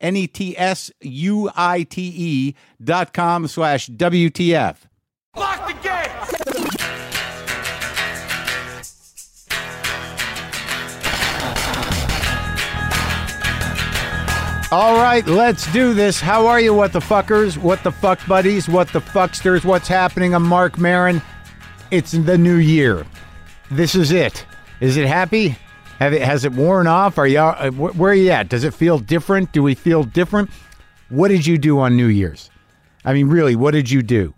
N E T S U I T E dot com slash WTF. Lock the gate! All right, let's do this. How are you, what the fuckers? What the fuck buddies? What the fucksters? What's happening? I'm Marc Maron. It's the new year. This is it. Is it happy? It, has it worn off? Are you uh, where are you at? Does it feel different? Do we feel different? What did you do on New Year's? I mean, really, what did you do?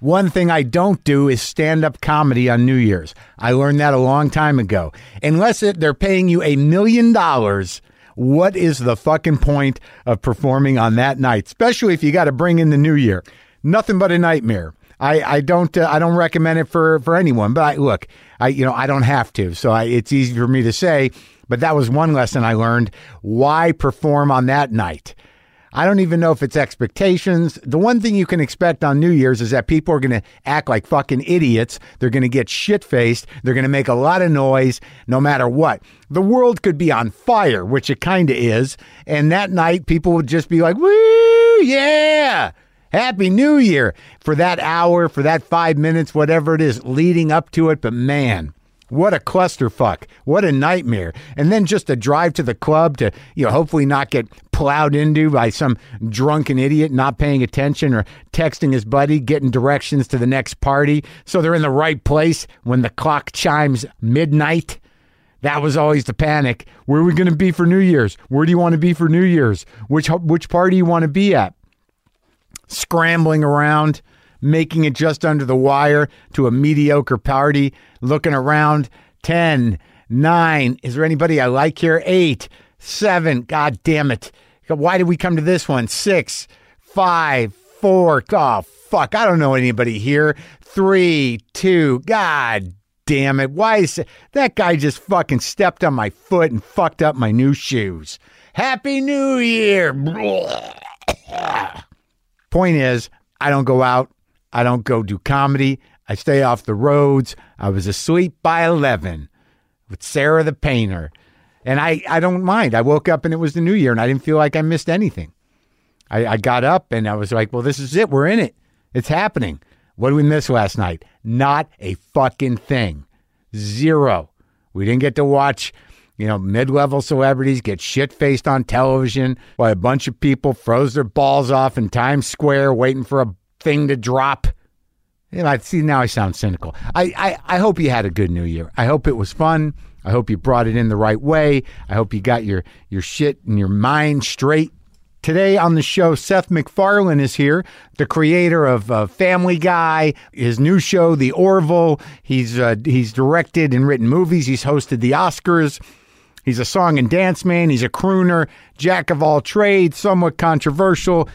One thing I don't do is stand up comedy on New Year's. I learned that a long time ago. Unless it, they're paying you a million dollars, what is the fucking point of performing on that night? Especially if you got to bring in the new year. Nothing but a nightmare. I, I don't uh, I don't recommend it for, for anyone. But I, look, I you know I don't have to, so I, it's easy for me to say. But that was one lesson I learned. Why perform on that night? I don't even know if it's expectations. The one thing you can expect on New Year's is that people are going to act like fucking idiots. They're going to get shit faced. They're going to make a lot of noise no matter what. The world could be on fire, which it kind of is. And that night, people would just be like, woo, yeah. Happy New Year for that hour, for that five minutes, whatever it is leading up to it. But man, what a clusterfuck. What a nightmare. And then just a drive to the club to, you know, hopefully not get plowed into by some drunken idiot not paying attention or texting his buddy, getting directions to the next party. So they're in the right place when the clock chimes midnight. That was always the panic. Where are we going to be for New Year's? Where do you want to be for New Year's? Which which party you want to be at? Scrambling around, making it just under the wire to a mediocre party, looking around. 10, 9. Is there anybody I like here? 8, 7. God damn it. Why did we come to this one? 6, 5, 4. Oh, fuck. I don't know anybody here. 3, 2. God damn it. Why is that guy just fucking stepped on my foot and fucked up my new shoes? Happy New Year. Point is, I don't go out. I don't go do comedy. I stay off the roads. I was asleep by 11 with Sarah the painter. And I, I don't mind. I woke up and it was the new year and I didn't feel like I missed anything. I, I got up and I was like, well, this is it. We're in it. It's happening. What did we miss last night? Not a fucking thing. Zero. We didn't get to watch, you know, mid level celebrities get shit faced on television while a bunch of people froze their balls off in Times Square waiting for a thing to drop. And I see now I sound cynical. I, I, I hope you had a good new year. I hope it was fun. I hope you brought it in the right way. I hope you got your, your shit and your mind straight. Today on the show, Seth MacFarlane is here, the creator of uh, Family Guy, his new show, The Orville. He's uh, he's directed and written movies. He's hosted the Oscars. He's a song and dance man. He's a crooner, jack of all trades, somewhat controversial,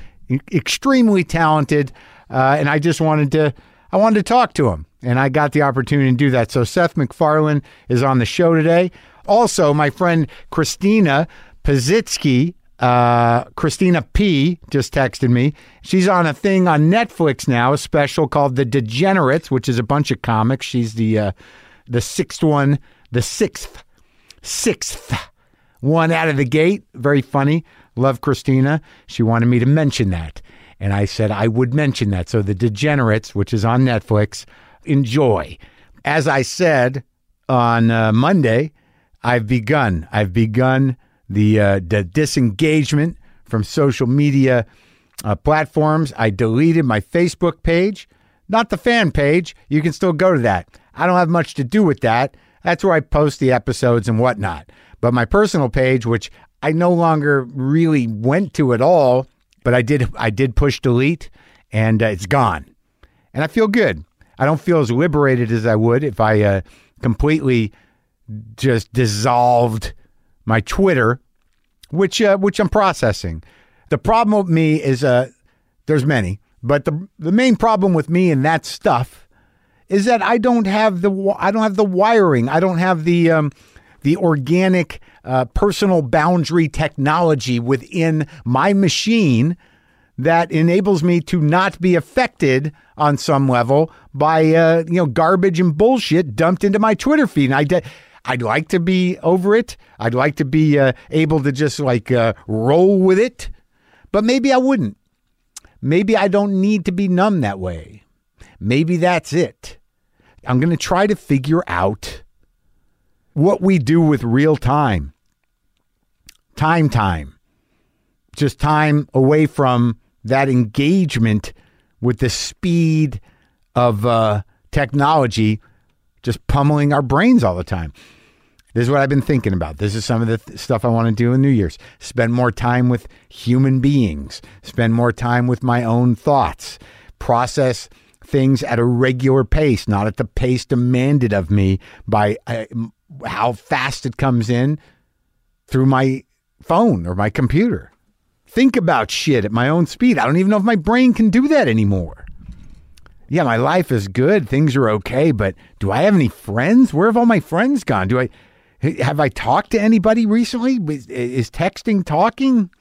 extremely talented. Uh, and I just wanted to I wanted to talk to him, and I got the opportunity to do that. So Seth MacFarlane is on the show today. Also, my friend Christina Pazsitzky, uh, Christina P, just texted me. She's on a thing on Netflix now, a special called The Degenerates, which is a bunch of comics. She's the uh, the sixth one, the sixth, sixth one out of the gate. Very funny. Love Christina. She wanted me to mention that. And I said I would mention that. So The Degenerates, which is on Netflix, enjoy. As I said on uh, Monday, I've begun. I've begun the, uh, the disengagement from social media uh, platforms. I deleted my Facebook page. Not the fan page. You can still go to that. I don't have much to do with that. That's where I post the episodes and whatnot. But my personal page, which I no longer really went to at all, but I did I did push delete and uh, it's gone. And I feel good. I don't feel as liberated as I would if I uh, completely just dissolved my Twitter, which uh, which I'm processing. The problem with me is uh, there's many, but the the main problem with me and that stuff is that I don't have the I don't have the wiring. I don't have the um, the organic uh, personal boundary technology within my machine that enables me to not be affected on some level by uh, you know garbage and bullshit dumped into my Twitter feed. And I de- I'd like to be over it. I'd like to be uh, able to just like uh, roll with it, but maybe I wouldn't. Maybe I don't need to be numb that way. Maybe that's it. I'm going to try to figure out what we do with real time. Time, time. Just time away from that engagement with the speed of uh, technology just pummeling our brains all the time. This is what I've been thinking about. This is some of the th- stuff I want to do in New Year's. Spend more time with human beings, spend more time with my own thoughts, process things at a regular pace, not at the pace demanded of me by uh, how fast it comes in through my phone or my computer. Think about shit at my own speed. I don't even know if my brain can do that anymore. Yeah, my life is good. Things are okay, but do I have any friends? Where have all my friends gone? Do I have I talked to anybody recently? Is, is texting talking?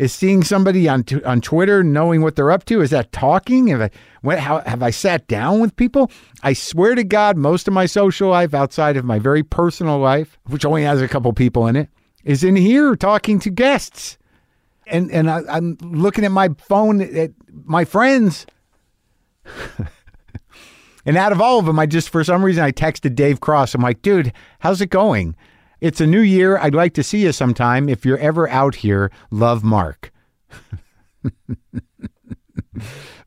Is seeing somebody on t- on Twitter knowing what they're up to is that talking? Have I what, how, have I sat down with people? I swear to God, most of my social life outside of my very personal life, which only has a couple people in it, is in here talking to guests. And and I, I'm looking at my phone at my friends. and out of all of them, I just for some reason I texted Dave Cross. I'm like, dude, how's it going? It's a new year. I'd like to see you sometime. If you're ever out here, love Marc.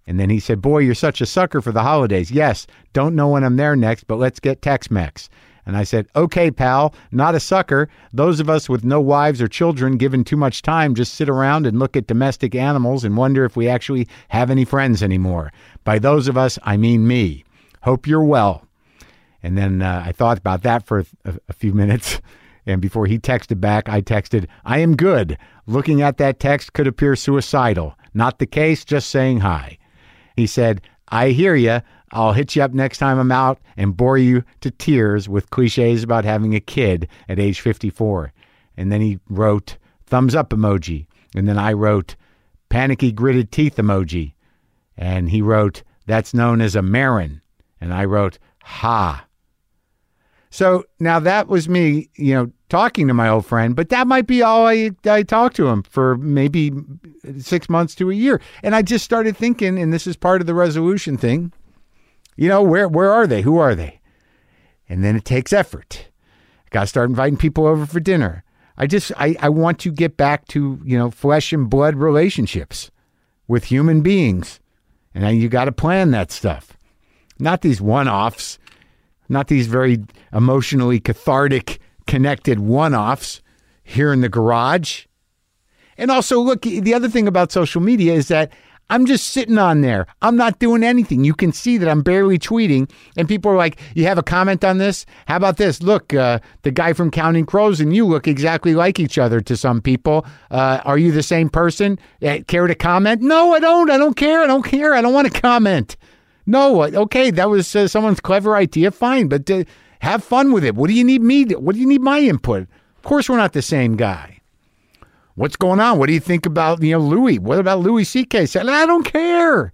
and then he said, Boy, you're such a sucker for the holidays. Yes, don't know when I'm there next, but let's get Tex Mex. And I said, Okay, pal, not a sucker. Those of us with no wives or children given too much time just sit around and look at domestic animals and wonder if we actually have any friends anymore. By those of us, I mean me. Hope you're well. And then uh, I thought about that for a, a few minutes. And before he texted back, I texted, I am good. Looking at that text could appear suicidal. Not the case, just saying hi. He said, I hear you. I'll hit you up next time I'm out and bore you to tears with cliches about having a kid at age 54. And then he wrote, thumbs up emoji. And then I wrote, panicky gritted teeth emoji. And he wrote, that's known as a Maron. And I wrote, ha. So now that was me, you know, talking to my old friend, but that might be all I, I talked to him for maybe six months to a year. And I just started thinking, and this is part of the resolution thing, you know, where, where are they? Who are they? And then it takes effort. I got to start inviting people over for dinner. I just, I, I want to get back to, you know, flesh and blood relationships with human beings. And you got to plan that stuff. Not these one offs not these very emotionally cathartic, connected one offs here in the garage. And also, look, the other thing about social media is that I'm just sitting on there. I'm not doing anything. You can see that I'm barely tweeting. And people are like, You have a comment on this? How about this? Look, uh, the guy from Counting Crows and you look exactly like each other to some people. Uh, are you the same person? Uh, care to comment? No, I don't. I don't care. I don't care. I don't want to comment. No, okay, that was uh, someone's clever idea. Fine, but uh, have fun with it. What do you need me? To, what do you need my input? Of course, we're not the same guy. What's going on? What do you think about you know Louis? What about Louis C.K. Said I don't care.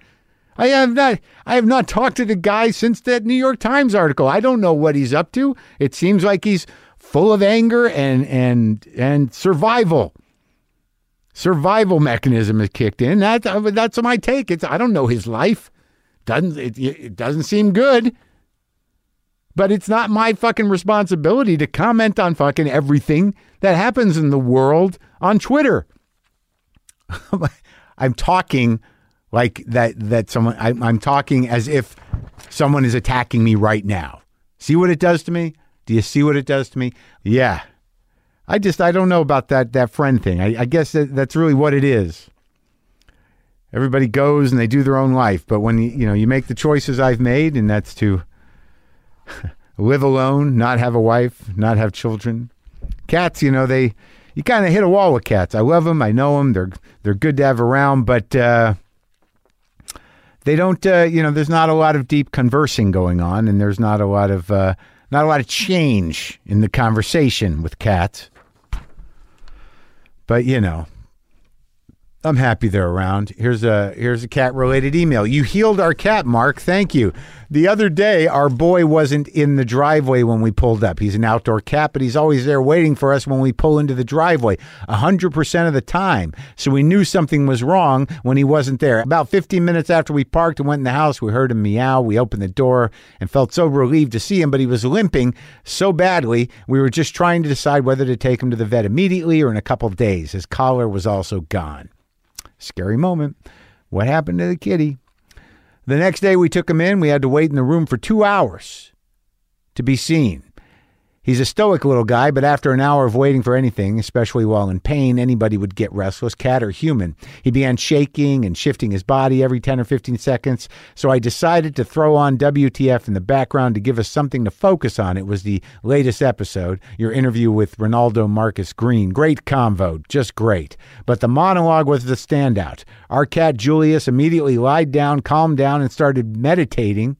I have not. I have not talked to the guy since that New York Times article. I don't know what he's up to. It seems like he's full of anger and and and survival. Survival mechanism has kicked in. That that's my take. It's I don't know his life. Doesn't it, it doesn't seem good. But it's not my fucking responsibility to comment on fucking everything that happens in the world on Twitter. I'm talking like that that someone I, I'm talking as if someone is attacking me right now. See what it does to me? Do you see what it does to me? Yeah. I just I don't know about that that friend thing. I, I guess that, that's really what it is. Everybody goes and they do their own life, but when you you know you make the choices I've made, and that's to live alone, not have a wife, not have children. Cats, you know, they you kind of hit a wall with cats. I love them. I know them. They're they're good to have around, but uh, they don't. Uh, you know, there's not a lot of deep conversing going on, and there's not a lot of uh, not a lot of change in the conversation with cats. But you know, I'm happy they're around. Here's a here's a cat related email. You healed our cat, Marc. Thank you. The other day, our boy wasn't in the driveway when we pulled up. He's an outdoor cat, but he's always there waiting for us when we pull into the driveway, hundred percent of the time. So we knew something was wrong when he wasn't there. About 15 minutes after we parked and went in the house, we heard him meow. We opened the door and felt so relieved to see him, but he was limping so badly. We were just trying to decide whether to take him to the vet immediately or in a couple of days. His collar was also gone. Scary moment. What happened to the kitty? The next day we took him in. We had to wait in the room for two hours to be seen. He's a stoic little guy, but after an hour of waiting for anything, especially while in pain, anybody would get restless, cat or human. He began shaking and shifting his body every 10 or 15 seconds. So I decided to throw on WTF in the background to give us something to focus on. It was the latest episode, your interview with Reinaldo Marcus Green. Great convo, just great. But the monologue was the standout. Our cat Julius immediately lied down, calmed down, and started meditating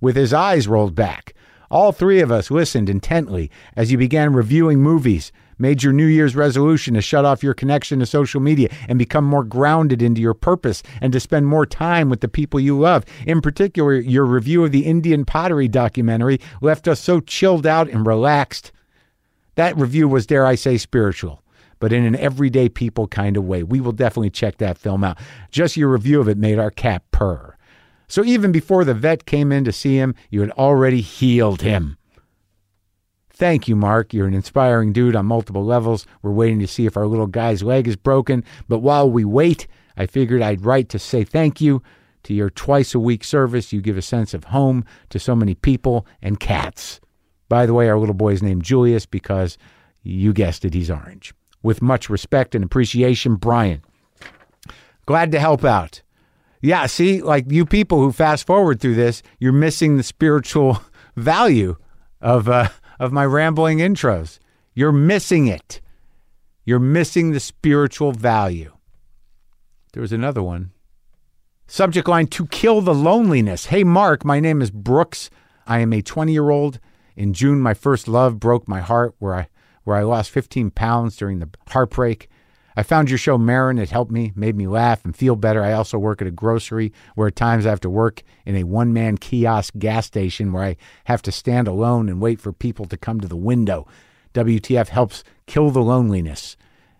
with his eyes rolled back. All three of us listened intently as you began reviewing movies, made your New Year's resolution to shut off your connection to social media and become more grounded into your purpose and to spend more time with the people you love. In particular, your review of the Indian pottery documentary left us so chilled out and relaxed. That review was, dare I say, spiritual but in an everyday people kind of way. We will definitely check that film out. Just your review of it made our cat purr. So even before the vet came in to see him, you had already healed him. Thank you, Marc. You're an inspiring dude on multiple levels. We're waiting to see if our little guy's leg is broken. But while we wait, I figured I'd write to say thank you to your twice a week service. You give a sense of home to so many people and cats. By the way, our little boy is named Julius because you guessed it, he's orange. With much respect and appreciation, Brian. Glad to help out. Yeah, see, like you people who fast forward through this, you're missing the spiritual value of uh, of my rambling intros. You're missing it. You're missing the spiritual value. There was another one. Subject line to kill the loneliness. Hey, Marc, my name is Brooks. I am a 20 year old. In June, my first love broke my heart where I, where I lost 15 pounds during the heartbreak. I found your show, Maron. It helped me, made me laugh and feel better. I also work at a grocery where at times I have to work in a one man kiosk gas station where I have to stand alone and wait for people to come to the window. WTF helps kill the loneliness.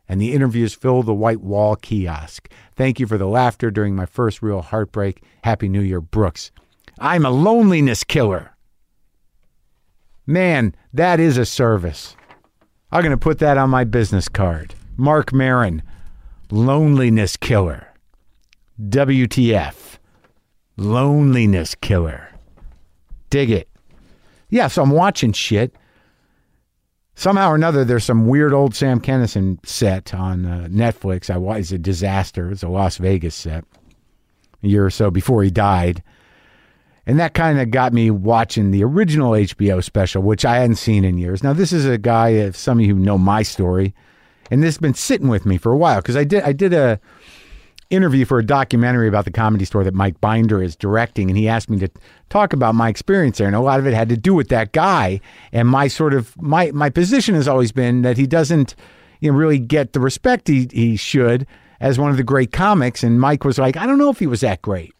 And the interviews fill the white wall kiosk. Thank you for the laughter during my first real heartbreak. Happy New Year, Brooks. I'm a loneliness killer. Man, that is a service. I'm going to put that on my business card. Marc Maron, loneliness killer. WTF, loneliness killer. Dig it. Yeah, so I'm watching shit. Somehow or another, there's some weird old Sam Kinison set on uh, Netflix. I was a disaster. It's a Las Vegas set a year or so before he died. And that kind of got me watching the original HBO special, which I hadn't seen in years. Now, this is a guy, if some of you know my story, and this has been sitting with me for a while because I did I did a interview for a documentary about the comedy store that Mike Binder is directing, and he asked me to talk about my experience there, and a lot of it had to do with that guy and my sort of my my position has always been that he doesn't you know really get the respect he he should as one of the great comics, and Mike was like, I don't know if he was that great,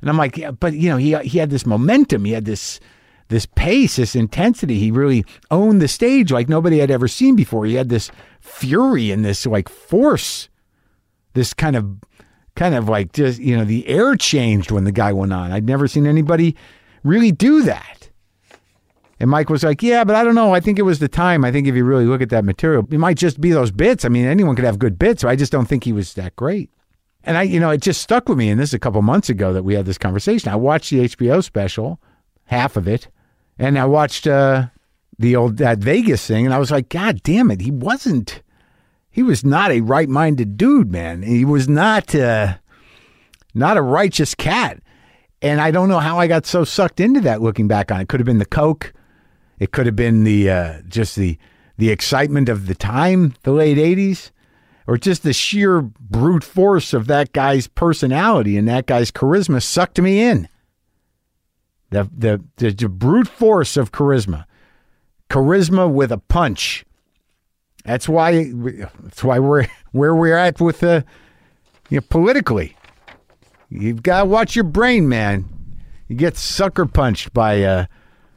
and I'm like, yeah, but you know he he had this momentum, he had this this pace, this intensity. He really owned the stage like nobody had ever seen before. He had this fury and this like force, this kind of kind of like just you know the air changed when the guy went on. I'd never seen anybody really do that. And Mike was like, "Yeah, but I don't know. I think it was the time. I think if you really look at that material, it might just be those bits. I mean, anyone could have good bits. I just don't think he was that great." And I, you know, it just stuck with me. And this is a couple months ago that we had this conversation. I watched the HBO special, half of it, and I watched uh, the old that Vegas thing, and I was like, God damn it, he wasn't. He was not a right-minded dude, man. He was not uh, not a righteous cat. And I don't know how I got so sucked into that. Looking back on it, could have been the coke. It could have been the uh, just the the excitement of the time, the late '80s or just the sheer brute force of that guy's personality and that guy's charisma sucked me in. The, the, the, the brute force of charisma. Charisma with a punch. That's why that's why we're where we're at with the you know, politically. You've got to watch your brain, man. You get sucker punched by uh,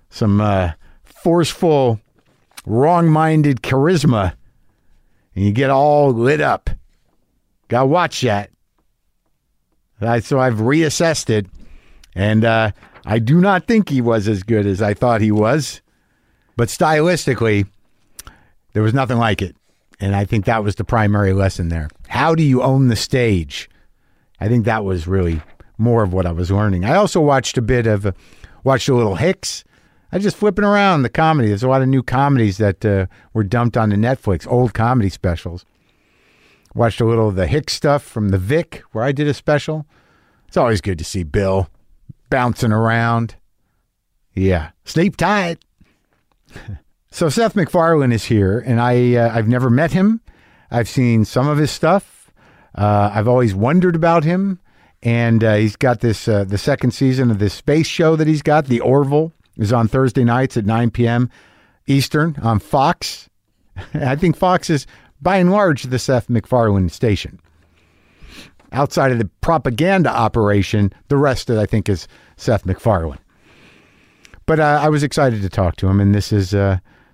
some uh, forceful, wrong-minded charisma and you get all lit up. Got to watch that. I, so I've reassessed it, and uh, I do not think he was as good as I thought he was. But stylistically, there was nothing like it. And I think that was the primary lesson there. How do you own the stage? I think that was really more of what I was learning. I also watched a bit of, uh, watched a little Hicks. I just flipping around the comedy. There's a lot of new comedies that uh, were dumped onto Netflix, old comedy specials. Watched a little of the Hicks stuff from the Vic, where I did a special. It's always good to see Bill bouncing around. Yeah, sleep tight. so Seth MacFarlane is here, and I uh, I've never met him. I've seen some of his stuff. Uh, I've always wondered about him, and uh, he's got this uh, the second season of this space show that he's got, the Orville is on Thursday nights at 9 p.m. Eastern on Fox. I think Fox is, by and large, the Seth MacFarlane station. Outside of the propaganda operation, the rest of it, I think, is Seth MacFarlane. But uh, I was excited to talk to him, and this is uh,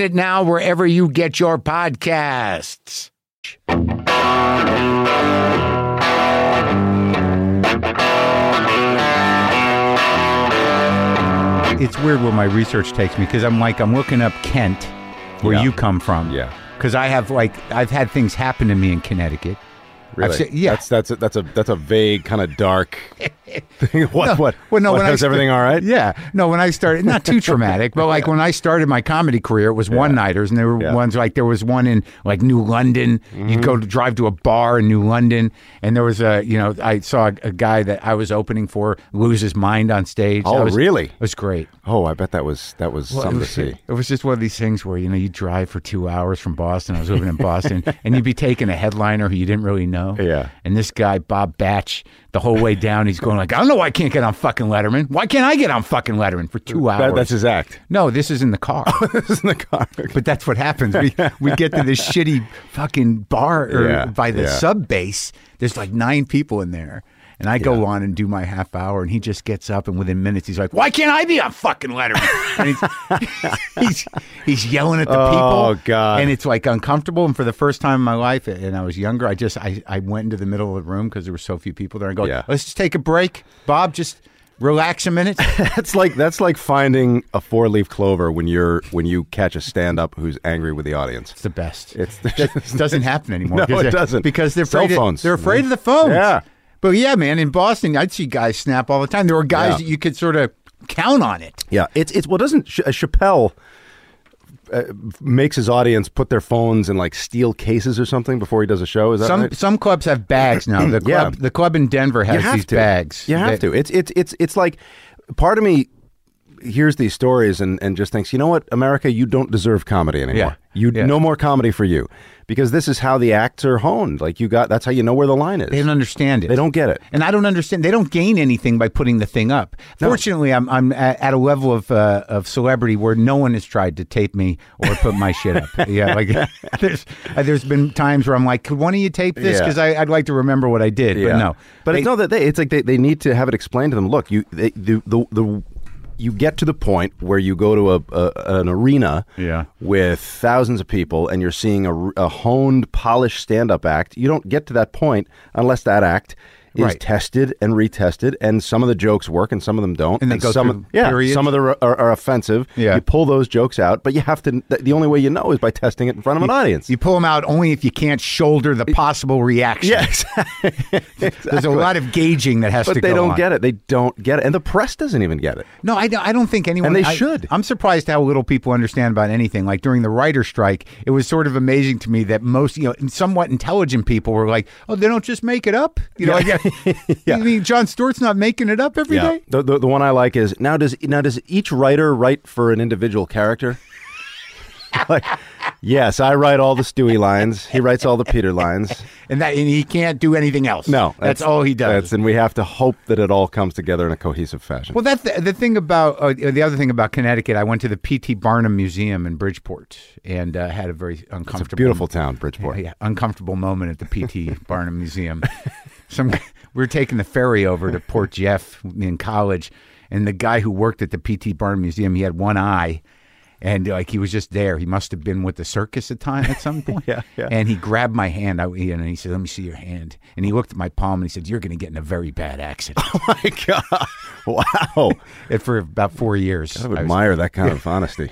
it now wherever you get your podcasts. It's weird where my research takes me because I'm like, I'm looking up Kent, where Yeah. you come from. Yeah. Because I have like, I've had things happen to me in Connecticut. Really? se- yeah. That's that's a, that's a that's a vague kind of dark thing. What what? Well, no, what, when I sta- everything all right? Yeah, no. When I started, not too traumatic, but like when I started my comedy career, it was one nighters, and there were Yeah. Mm-hmm. ones like there was one in like New London. You'd go to drive to a bar in New London, and there was a you know I saw a, a guy that I was opening for lose his mind on stage. Oh, was, really? It was great. Oh, I bet that was that was Well, something it to see. It was just one of these things where you know you drive for two hours from Boston. I was living in Boston, and you'd be taking a headliner who you didn't really know. Yeah. And this guy Bob Batch, the whole way down, he's going like, I don't know why I can't get on fucking Letterman. Why can't I get on fucking Letterman for two hours? That, that's his act. no, this is in the car. this is in the car. but that's what happens. We we get to this shitty fucking bar or Yeah, by the yeah. sub base. There's like nine people in there. And I go on and do my half hour, and he just gets up, and within minutes, he's like, "Why can't I be on fucking Letterman?" He's, he's he's yelling at the Oh, people. God. And it's like uncomfortable. And for the first time in my life, and I was younger, I just I, I went into the middle of the room because there were so few people there. and go, Yeah. "Let's just take a break, Bob. Just relax a minute." That's like that's like finding a four leaf clover when you're when you catch a stand up who's angry with the audience. It's the best. It's It doesn't happen anymore. No, because it they're- doesn't. because they're Cell afraid. of- phones. they're afraid of the phones. Yeah. But yeah, man, in Boston, I'd see guys snap all the time. There were guys Yeah. that you could sort of count on it. Yeah, it's it's well doesn't Ch- uh, Chappelle uh, makes his audience put their phones in like steel cases or something before he does a show. Is that Some right? some clubs have bags now. The Yeah. club the club in Denver has these to. bags. You have that- to. It's it's it's it's like part of me hears these stories and, and just thinks, you know what, America, you don't deserve comedy anymore. Yeah. You Yeah. no more comedy for you because this is how the acts are honed. Like you got that's how you know where the line is. They don't understand it. They don't get it. And I don't understand. They don't gain anything by putting the thing up. Fortunately, I'm I'm at, a level of uh, of celebrity where no one has tried to tape me or put my shit up. Yeah, like there's uh, there's been times where I'm like, could one of you tape this? Yeah. Because I'd like to remember what I did. But no, But They- it's no that they it's like they, they need to have it explained to them. Look, you they, the, the the you get to the point where you go to a, a an arena Yeah. with thousands of people and you're seeing a, a honed, polished stand up act. You don't get to that point unless that act is Right. tested and retested, and some of the jokes work and some of them don't. And go some of, yeah, periods? some of them are, are, are offensive. Yeah. you pull those jokes out, but you have to. The only way you know is by testing it in front of an audience. you pull them out only if you can't shoulder the possible reaction. yeah, exactly. There's a lot of gauging that has But to But they don't on. get it. They don't get it, and the press doesn't even get it. No, I don't, I don't think anyone. And they I- should. I'm surprised how little people understand about anything. Like during the writer strike, it was sort of amazing to me that most, you know, somewhat intelligent people were like, "Oh, they don't just make it up." You know, like, you mean Jon Stewart's not making it up every day? The, the the one I like is now does now does each writer write for an individual character? like, yes, I write all the Stewie lines. He writes all the Peter lines. and that and he can't do anything else. No, that's, all he does. That's, and we have to hope that it all comes together in a cohesive fashion. Well, that's the, the thing about uh, the other thing about Connecticut. I went to the P.T. Barnum Museum in Bridgeport and uh, had a very uncomfortable, Beautiful town, Bridgeport. yeah, uncomfortable moment at the P.T. Barnum Museum. Some we were taking the ferry over to Port Jeff in college, and the guy who worked at the P.T. Barnum Museum, he had one eye. And like he was just there, he must have been with the circus at time at some point. Yeah, yeah. And he grabbed my hand, I, and he said, "Let me see your hand." And he looked at my palm, and he said, "You're going to get in a very bad accident." Oh my god! Wow, and for about four years. I I was- admire that kind of honesty.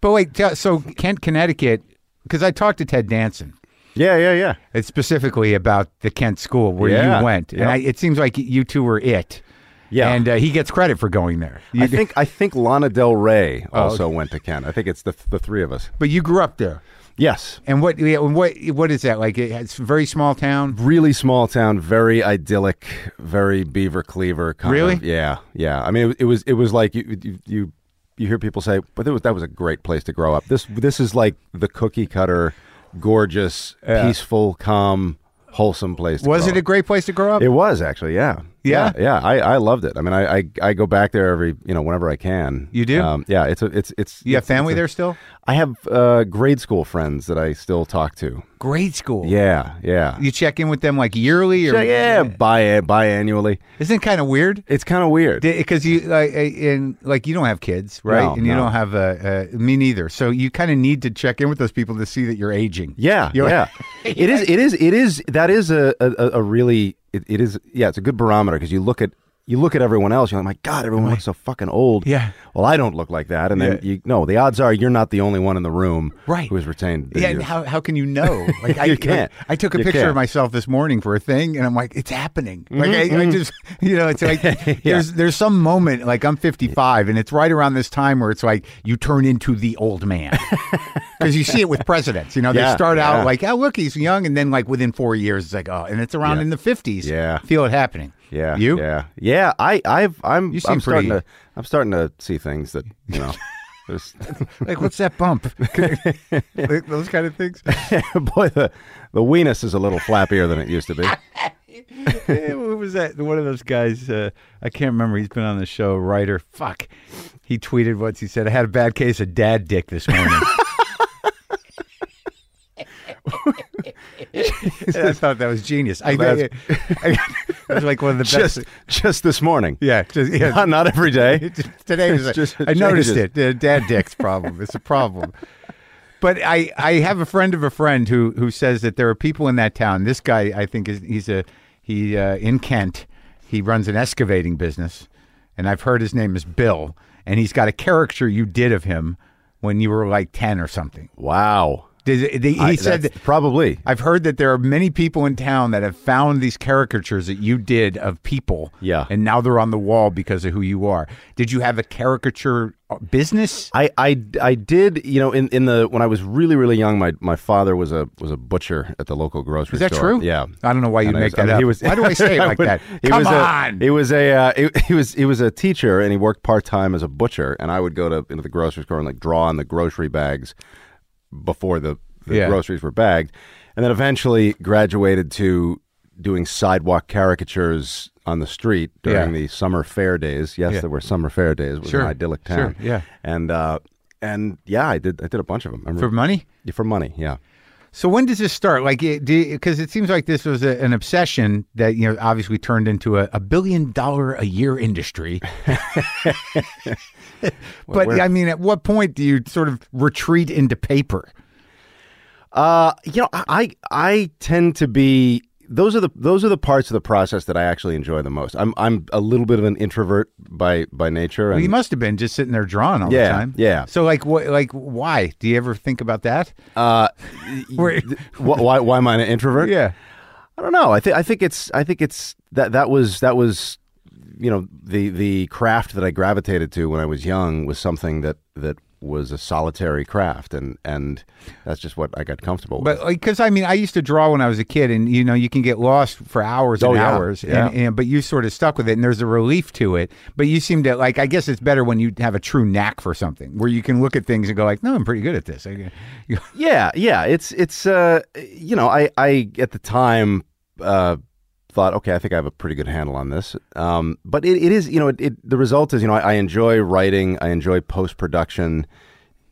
but wait, so Kent, Connecticut, because I talked to Ted Danson. Yeah, yeah, yeah. It's specifically about the Kent School where Yeah, you went, yeah. and I, it seems like you two were it. Yeah. and uh, he gets credit for going there. You I think I think Lana Del Rey Oh, also went to Kent. I think it's the the three of us. but you grew up there, Yes, and what? Yeah, and what? What is that like? It's a very small town. really small town, very idyllic, very beaver cleaver. Kind Really? Of. Yeah, yeah. I mean, it, it was it was like you you. you you hear people say, but it was, that was a great place to grow up. This this is like the cookie cutter, gorgeous, Yeah. peaceful, calm, wholesome place. To Was it a great place to grow up? It was actually, yeah, Yeah? yeah. yeah. I, I loved it. I mean, I, I I go back there every you know whenever I can. You do? Um, yeah, it's a it's it's. you have it's- family it's a- there still? I have uh, grade school friends that I still talk to. Grade school. Yeah, yeah. You check in with them like yearly, or yeah, yeah, bi biannually. Isn't it kind of weird? It's kind of weird. because you like in like you don't have kids right No, and you no. don't have a uh, me neither so you kind of need to check in with those people to see that you're aging Yeah, You know- yeah. It is. It is. It is. That is a a, a really. It, it is. Yeah, it's a good barometer because you look at you look at everyone else. You're like, my God, everyone looks so fucking old. Yeah. Well, I don't look like that. And then Yeah. you no. The odds are you're not the only one in the room. Right. Who has retained. yeah and how, how can you know like I, You can't. like, I took a You picture can't. of myself this morning for a thing and I'm like it's happening like Mm-hmm, I, I just you know it's like there's there's some moment like I'm 55 and it's right around this time where it's like you turn into the old man because you see it with presidents you know they start out yeah. like oh look he's young and then like within four years it's like oh and it's around Yeah. in the 50s Yeah. feel it happening Yeah, you Yeah, yeah. I, I've, I'm, You seem I'm starting pretty- to, I'm starting to see things that you know. there's, like what's that bump those kind of things boy, the the weenus is a little flappier than it used to be. Who was that one of those guys uh, i can't remember he's been on the show writer fuck he tweeted once he said i had a bad case of dad dick this morning I thought that was genius. I, I, I, it was like one of the best. Just, just this morning. yeah, just, yeah. Not, not every day. Today was. Just- I noticed changes. it. Dad dick's problem. It's a problem. But I, I have a friend of a friend who who says that there are people in that town. This guy, I think, is he's a he uh, in Kent. He runs an excavating business, and I've heard his name is Bill. And he's got a caricature you did of him when you were like ten or something. Wow. Did, they, he I- said that, probably. I've heard that there are many people in town that have found these caricatures that you did of people. Yeah. And now they're on the wall because of who you are. Did you have a caricature uh, business? I, I, I did you know in, in the when I was really really young my, my father was a was a butcher at the local grocery store. Is that store. true? Yeah. I don't know why you make was- I that mean, up. he was- why do I say it like that? he Come was a- on. he was a uh, he, he was he was a teacher and he worked part time as a butcher and I would go to into the grocery store and like draw on the grocery bags before the, the Yeah. groceries were bagged, and then eventually graduated to doing sidewalk caricatures on the street during Yeah. the summer fair days. Yes, Yeah. there were summer fair days. It was Sure. an idyllic Sure. town. Yeah. and uh, and yeah, I did I did a bunch of them. For money? yeah, for money, yeah. So when does this start? Like, because it seems like this was a, an obsession that you know obviously turned into a, a billion dollar a year industry. but where- I mean, at what point do you sort of retreat into paper? Uh, you know, I I tend to be those are the those are the parts of the process that I actually enjoy the most. I'm I'm a little bit of an introvert by by nature. Well, you must have been just sitting there drawing all the time. yeah. So like, what? Like, why? Do you ever think about that? uh, Where- why why am I an introvert? yeah. I don't know. I think I think it's I think it's that that was that was you know the the craft that I gravitated to when I was young was something that that was a solitary craft and and that's just what I got comfortable with. But because I mean, I used to draw when I was a kid, and you know, you can get lost for hours and Oh, yeah. hours. Yeah. And, and but you sort of stuck with it, and there's a relief to it. But you seem to like. I guess it's better when you have a true knack for something, where you can look at things and go like, "No, I'm pretty good at this." Yeah, yeah. It's it's uh you know, I I at the time uh thought, okay, I think I have a pretty good handle on this. Um but it, it is, you know, it, it the result is, you know, I, I enjoy writing, I enjoy post production.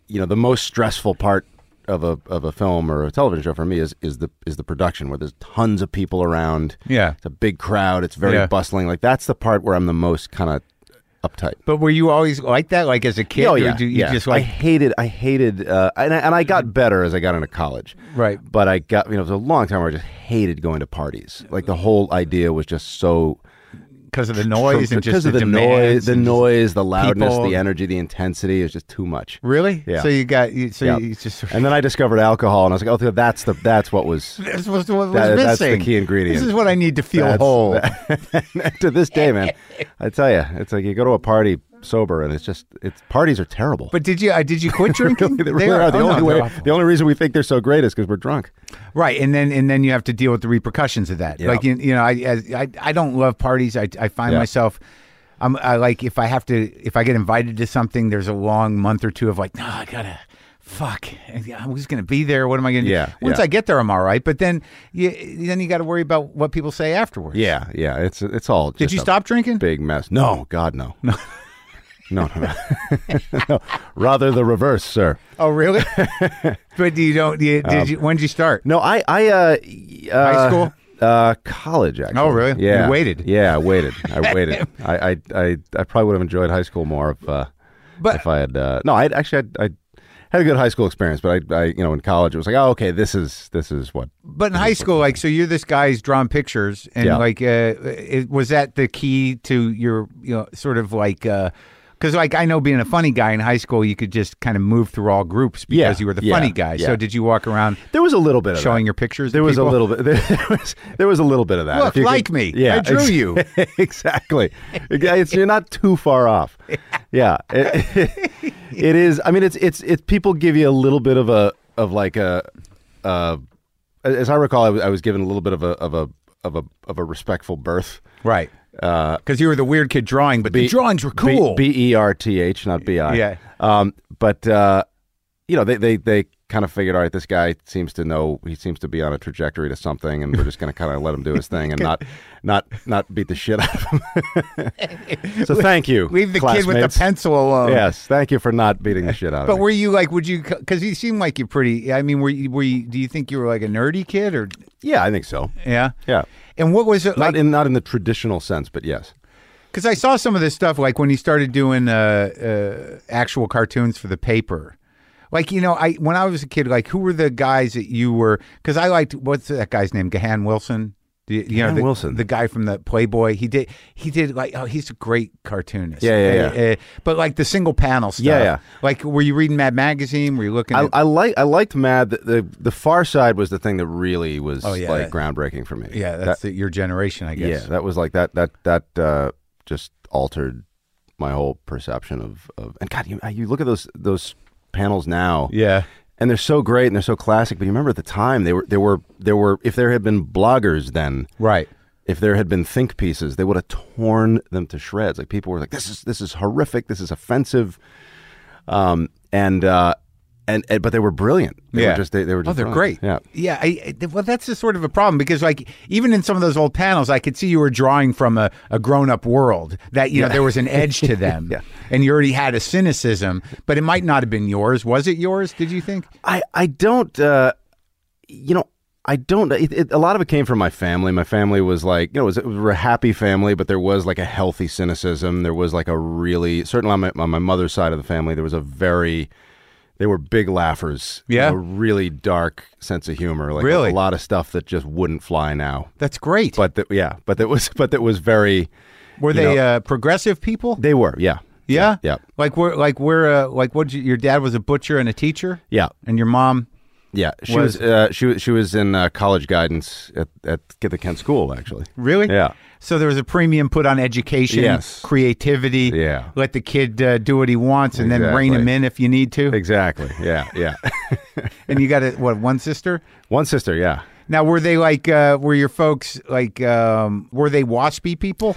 You know, the most stressful part of a of a film or a television show for me is is the is the production where there's tons of people around. yeah. It's a big crowd, it's very Yeah. bustling. Like that's the part where I'm the most kind of uptight. But were you always like that, like as a kid? oh yeah, do you yeah. just I hated, I hated, uh, and I, and I got better as I got into college. right? But I got, you know, it was a long time where I just hated going to parties. Like the whole idea was just so Because of the noise and because just of the, noise, the noise, the loudness, people- the energy, the intensity. is just too much. Really? Yeah. So you got you, so Yeah. you just And then I discovered alcohol, and I was like, oh, that's the that's what was. That's what was missing. That's the key ingredient. This is what I need to feel That's- whole. to this day, man, I tell you, it's like you go to a party sober, and it's just it's parties are terrible. But did you uh, did you quit drinking? they really are. The oh, only they're way, awful. the only reason we think they're so great is because we're drunk. Right, and then and then you have to deal with the repercussions of that. Yeah. Like you, you know, I, as, I I don't love parties. I I find Yeah. myself. I'm I like if I have to if I get invited to something, there's a long month or two of like, no, I gotta. Fuck! I'm just gonna be there. What am I gonna do? Yeah, Once yeah. I get there, I'm all right. But then, you then you got to worry about what people say afterwards. Yeah, yeah. It's it's all. Did you stop drinking? Big mess. No, God, no. No. No, no, no. no. Rather the reverse, sir. Oh, really? but you don't. You, Um, did you? When did you start? No, I, I, uh, uh High school? uh, college. Actually. Oh, really? Yeah, You waited. Yeah, I waited. I waited. I, I, I, I probably would have enjoyed high school more if, uh, But- if I had. Uh, no, I actually, I, I had a good high school experience, but I, I, you know, in college, it was like, oh, okay, this is, this is what. But in high school, like, so you're this guy who's drawn pictures, and Yeah. like, uh, it, was that the key to your, you know, sort of like, because like I know being a funny guy in high school, you could just kind of move through all groups because Yeah, you were the yeah, funny guy. So did you walk around There was a little bit of showing that. your pictures? to There was people? a little bit. There was, there was a little bit of that. Look, If you like me. Yeah, I drew ex- you. exactly. It's, you're not too far off. Yeah, it, it is. I mean, it's it's it's people give you a little bit of a of like a. Uh, as I recall, I was, I was given a little bit of a of a of a of a respectful berth. right? Uh, Because you were the weird kid drawing, but the drawings were cool. B E R T H, not B I. Yeah. Um, but uh, you know, they they they kind of figured, all right, this guy seems to know he seems to be on a trajectory to something, and we're just going to kind of let him do his thing and not not not beat the shit out of him. so thank you. Leave the kid with the pencil alone. Yes, thank you for not beating the shit out of him. But were you like? Would you? Because you seem like you're pretty. I mean, were you? Were you? Do you think you were like a nerdy kid or? Yeah, I think so. Yeah. Yeah, And what was it like? not in not in the traditional sense, but yes. Because I saw some of this stuff, like when he started doing uh, uh, actual cartoons for the paper. Like you know, I when I was a kid, like who were the guys that you were? Because I liked what's that guy's name? Gahan Wilson. Do you, you know the, Wilson. the guy from the Playboy. He did. He did like. Oh, he's a great cartoonist. Yeah, yeah, Uh, uh, but like the single panel stuff. Yeah, yeah. Like, were you reading Mad Magazine? Were you looking? I, at, I like I liked Mad. The, the the Far Side was the thing that really was Oh, yeah, like that- groundbreaking for me. yeah, That- that's the, your generation, I guess. yeah, that was like that that that uh, just altered my whole perception of of. And God, you you look at those those panels now. Yeah. and they're so great and they're so classic. But you remember at the time they were there were there were if there had been bloggers then, Right. if there had been think pieces, they would have torn them to shreds. Like people were like, "This is this is horrific. This is offensive," um, and uh, and, and but they were brilliant. They yeah. were just they, they were oh, they're brilliant. great. Yeah. Yeah. I, I- well, that's the sort of a problem because, like, even in some of those old panels, I could see you were drawing from a, a grown up world that, you know, there was an edge to them. Yeah. And you already had a cynicism, but it might not have been yours. Was it yours, did you think? I I don't uh, you know. I don't. It, it, a lot of it came from my family. My family was like, you know, it was, it was a happy family, but there was like a healthy cynicism. There was like a really, certainly on my, on my mother's side of the family, there was a very, they were big laughers. Yeah. a really dark sense of humor. Like Really? a lot of stuff that just wouldn't fly now. That's great. But that, yeah, but that was, but that was very. were they know- uh, progressive people? They were, yeah, yeah. yeah, Like we're like we're uh, like what? Your dad was a butcher and a teacher, yeah, and your mom. Yeah. She Was- was, uh, she was, she was in uh, college guidance at at the Kent School, actually. Really? Yeah. So there was a premium put on education, Yes. creativity. Yeah. Let the kid uh, do what he wants, and then rein him in if you need to. Exactly. Yeah, yeah. And you got a, what one sister? One sister, yeah. Now were they like uh, were your folks like um, were they waspy people?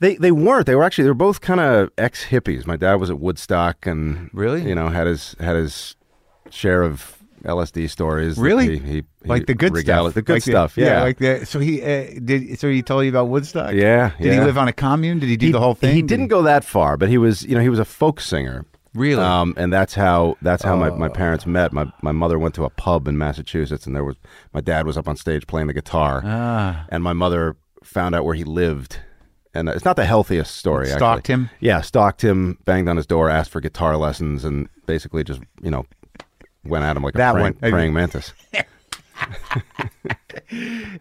They they weren't. They were actually they were both kind of ex hippies. My dad was at Woodstock and Really? you know had his had his share of LSD stories. Really? he, he, he Like the good stuff. The good Like stuff. yeah. like the so he uh, did. So he told you about Woodstock. yeah. Did he live on a commune? Did he do the whole thing? He Did didn't go that far, but he was you know he was a folk singer. Really? Oh. Um, and that's how that's how my, my parents met. My my mother went to a pub in Massachusetts, and there was my dad was up on stage playing the guitar, Ah. and my mother found out where he lived. And it's not the healthiest story. Stalked actually. him? Yeah, stalked him, banged on his door, asked for guitar lessons, and basically just you know went at him like a That praying, one. praying mantis.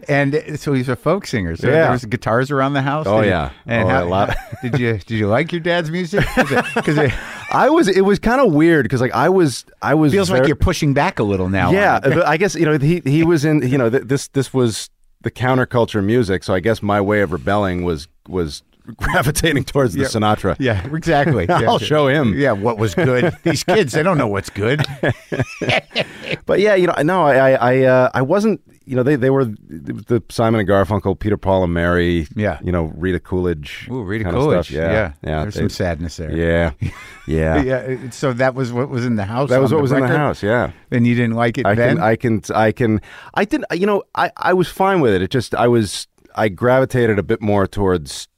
And uh, so he's a folk singer. So Yeah. there was guitars around the house. Oh, he- yeah. And Oh, how, a lot. did you did you like your dad's music? Because I was. It was kind of weird because like I was. I was. feels like you're pushing back a little now. Yeah, but I guess you know he he was in. You know th- this this was the counterculture music. So I guess my way of rebelling was was gravitating towards the Sinatra. Yeah, exactly. I'll Yeah. show him. Yeah, what was good? These kids, they don't know what's good. But yeah, you know, no, I, I, I, uh, I wasn't. You know, they, they were the Simon and Garfunkel, Peter, Paul and Mary. Yeah. You know, Rita Coolidge. Ooh, Rita kind of Coolidge. stuff. Yeah, yeah. There's they- some sadness there. yeah, yeah. Yeah. So that was what was in the house. That was what was in the house. Yeah. And you didn't like it I then. can, I can, I can, I didn't, you know, I, I was fine with it. It just, I was, I gravitated a bit more towards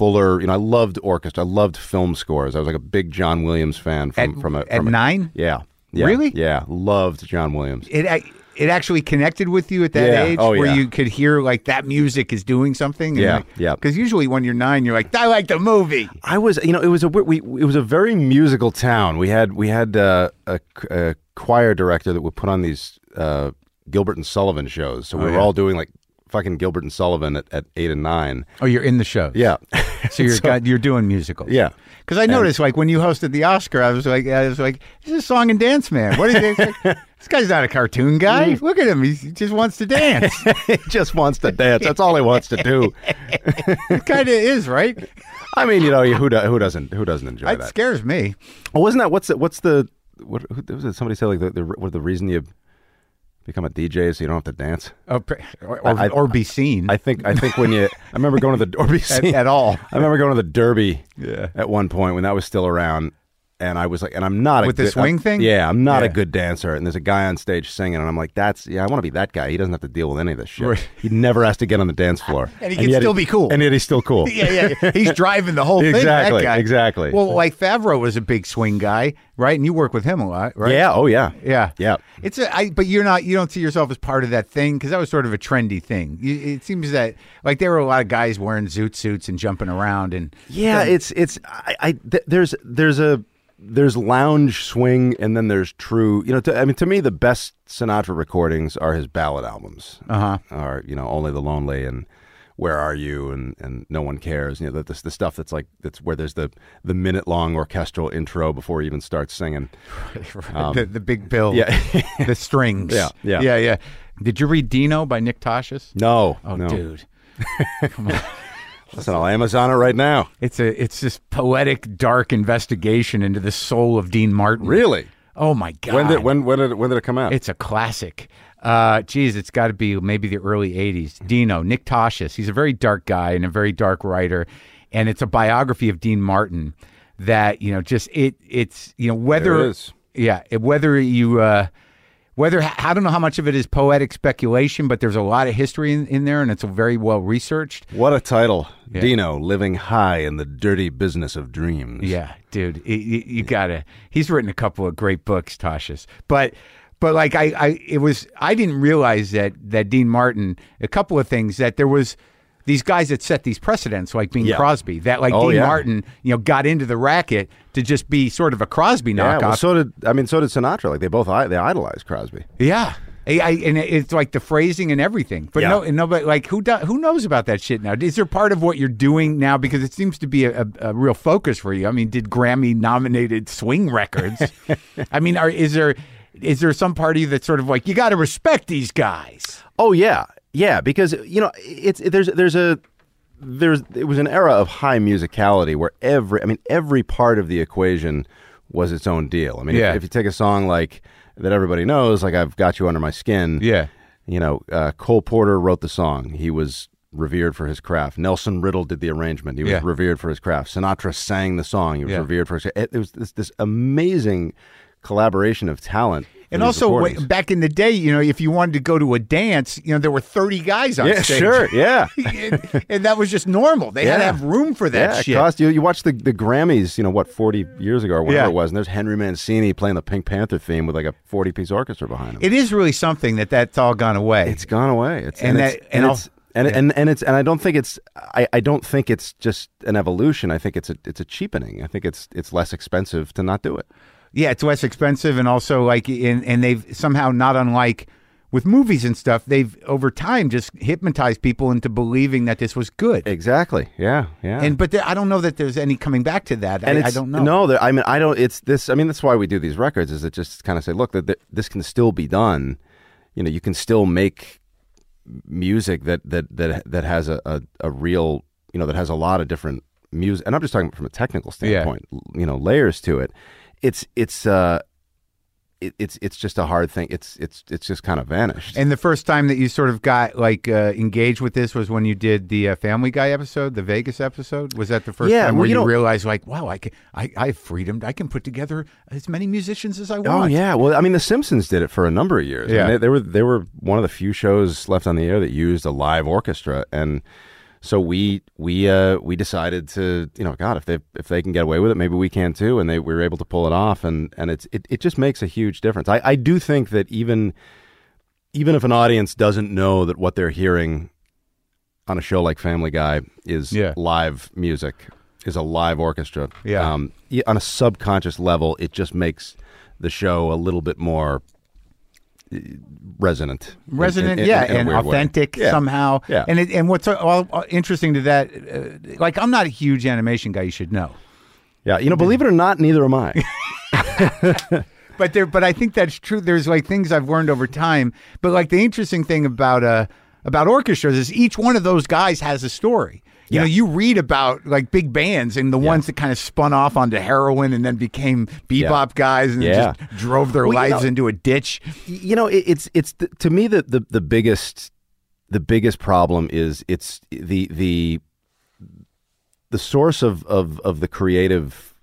fuller, you know, I loved orchestra. I loved film scores. I was like a big John Williams fan from, at, from a, at a- nine, yeah, yeah. Really? Yeah. Loved John Williams. it I- it actually connected with you at that Yeah. age, Oh, where yeah. you could hear like that music is doing something. Yeah, yeah. Because usually when you're nine, you're like, I like the movie. I was, you know, it was a we, it was a very musical town. We had we had uh, a, a choir director that would put on these uh, Gilbert and Sullivan shows. So we were Oh, yeah. all doing like fucking Gilbert and Sullivan at, at eight and nine. Oh, you're in the show. Yeah, So you're got, you're doing musicals. Yeah. Because I noticed, like when you hosted the Oscar, I was like, I was like, this is a song and dance man. What is it? this guy's not a cartoon guy. Mm. Look at him. He just wants to dance. he just wants to dance. That's all he wants to do. it kind of is, right? I mean, you know, who do, who doesn't who doesn't enjoy It that? scares me. Oh, wasn't that what's the what's the what who, was it somebody said like the, the what the reason you become a DJ so you don't have to dance? Oh, or, or, or, I- or be seen I think I think when you I remember going to the Derby at, at all. I remember going to the Derby Yeah. at one point when that was still around, and I was like, and I'm not a With the good- uh, swing I'm- thing? Yeah, I'm not Yeah. a good dancer, and there's a guy on stage singing, and I'm like, that's yeah, I want to be that guy. He doesn't have to deal with any of this shit. Right. He never has to get on the dance floor, And he can still be cool. and yet he's still cool. yeah, yeah. He's driving the whole thing. Exactly, exactly. Well, like Favreau was a big swing guy, right? And you work with him a lot, right? Yeah. Oh yeah. Yeah, Yeah. It's a, I, but you're not. You don't see yourself as part of that thing because that was sort of a trendy thing. You, it seems that like there were a lot of guys wearing zoot suits and jumping around, and Yeah, it's it's I, I th- there's there's a there's lounge swing and then there's true. You know, to, I mean, to me, the best Sinatra recordings are his ballad albums. Uh-huh. Are you know only the lonely and "Where are you?" and and no one cares. You know, the, the, the stuff that's like that's where there's the the minute long orchestral intro before he even starts singing. the, the big bill. Um, Yeah. the strings. Yeah, yeah. yeah, yeah. Did you read Dino by Nick Tosches? No, Oh, no. dude. Listen, I'll Amazon it right now. It's a it's this poetic, dark investigation into the soul of Dean Martin. Really? Oh my god! When did when when did it, when did it come out? It's a classic. Uh, geez, it's got to be maybe the early '80s. Dino, Nick Tosches. He's a very dark guy and a very dark writer, and it's a biography of Dean Martin. That you know, just it. It's you know whether yeah, whether you uh, whether I don't know how much of it is poetic speculation, but there's a lot of history in, in there, and it's very well researched. what a title, Dino, living high in the dirty business of dreams. Yeah, dude, it, you, you gotta. He's written a couple of great books, Tosches, but but like I, I, it was I didn't realize that that Dean Martin. A couple of things that there was these guys that set these precedents, like Bing Yeah. Crosby, that like Oh, Dean yeah. Martin, you know, got into the racket to just be sort of a Crosby Yeah, knockoff. well, so did I mean so did Sinatra. Like they both they idolized Crosby. Yeah. I, I, and it's like the phrasing and everything, but Yeah. no, and nobody like who do, who knows about that shit now? Is there part of what you're doing now because it seems to be a, a, a real focus for you? I mean, did Grammy nominated swing records? I mean, are is there is there some part of you that's sort of like you got to respect these guys? Oh yeah, yeah. Because you know, it's there's there's a there's it was an era of high musicality where every I mean every part of the equation was its own deal. I mean, Yeah. if, if you take a song like that everybody knows, like I've got you under my skin. Yeah. You know, uh, Cole Porter wrote the song. He was revered for his craft. Nelson Riddle did the arrangement. He was Yeah. revered for his craft. Sinatra sang the song. He was Yeah. revered for his. It, it was this, this amazing collaboration of talent. And also, way, back in the day, you know, if you wanted to go to a dance, you know, there were 30 guys on yeah, stage. sure, yeah. and, and that was just normal. They had to have room for that yeah, shit. it cost you. You watch the, the Grammys, you know, what, 40 years ago or whatever Yeah. it was, and there's Henry Mancini playing the Pink Panther theme with like a 40 piece orchestra behind him. it is really something that that's all gone away. it's gone away. It's, And and, that- it's, and and, it's, and, and, and it's and I don't think it's I, I don't think it's just an evolution. I think it's a it's a cheapening. I think it's it's less expensive to not do it. Yeah, it's less expensive, and also like, in, and they've somehow not unlike with movies and stuff. They've over time just hypnotized people into believing that this was good. Exactly. Yeah. Yeah. And but there, I don't know that there's any coming back to that. and I, I don't know. No, there- I mean, I don't. It's this. I mean, that's why we do these records. Is it just kind of say, look, that, this can still be done. You know, you can still make music that that that that has a, a, a real, you know, that has a lot of different music. And I'm just talking from a technical standpoint. You know, layers to it. It's it's uh, it, it's it's just a hard thing. It's it's it's just kind of vanished. And the first time that you sort of got like uh, engaged with this was when you did the uh, Family Guy episode, the Vegas episode. Was that the first Yeah, time well, where you you, know- realized like, wow, I can, I, I have freedom. I can put together as many musicians as I want. Oh yeah, well, I mean, The Simpsons did it for a number of years. I mean, Yeah. they, they were they were one of the few shows left on the air that used a live orchestra, and so we we uh, we decided to you know, God, if they if they can get away with it, maybe we can too, and they we were able to pull it off, and and it's it, it just makes a huge difference. I I do think that even even if an audience doesn't know that what they're hearing on a show like Family Guy is Yeah. live music, is a live orchestra. Yeah. Um, on a subconscious level, it just makes the show a little bit more resonant. resonant, in- in- yeah, in and authentic Yeah. somehow. Yeah. And it, and what's all, all interesting to that, uh, like I'm not a huge animation guy. You should know. Yeah, you know, believe it or not, neither am I. But there, but I think that's true. There's like things I've learned over time. But like the interesting thing about uh about orchestras is each one of those guys has a story. You Yeah. know, you read about like big bands and the ones that kind of spun off onto heroin and then became bebop guys and Yeah. just drove their Well, you lives know- into a ditch. you know, it, it's it's the, to me the, the the biggest the biggest problem is it's the the the source of of of the creative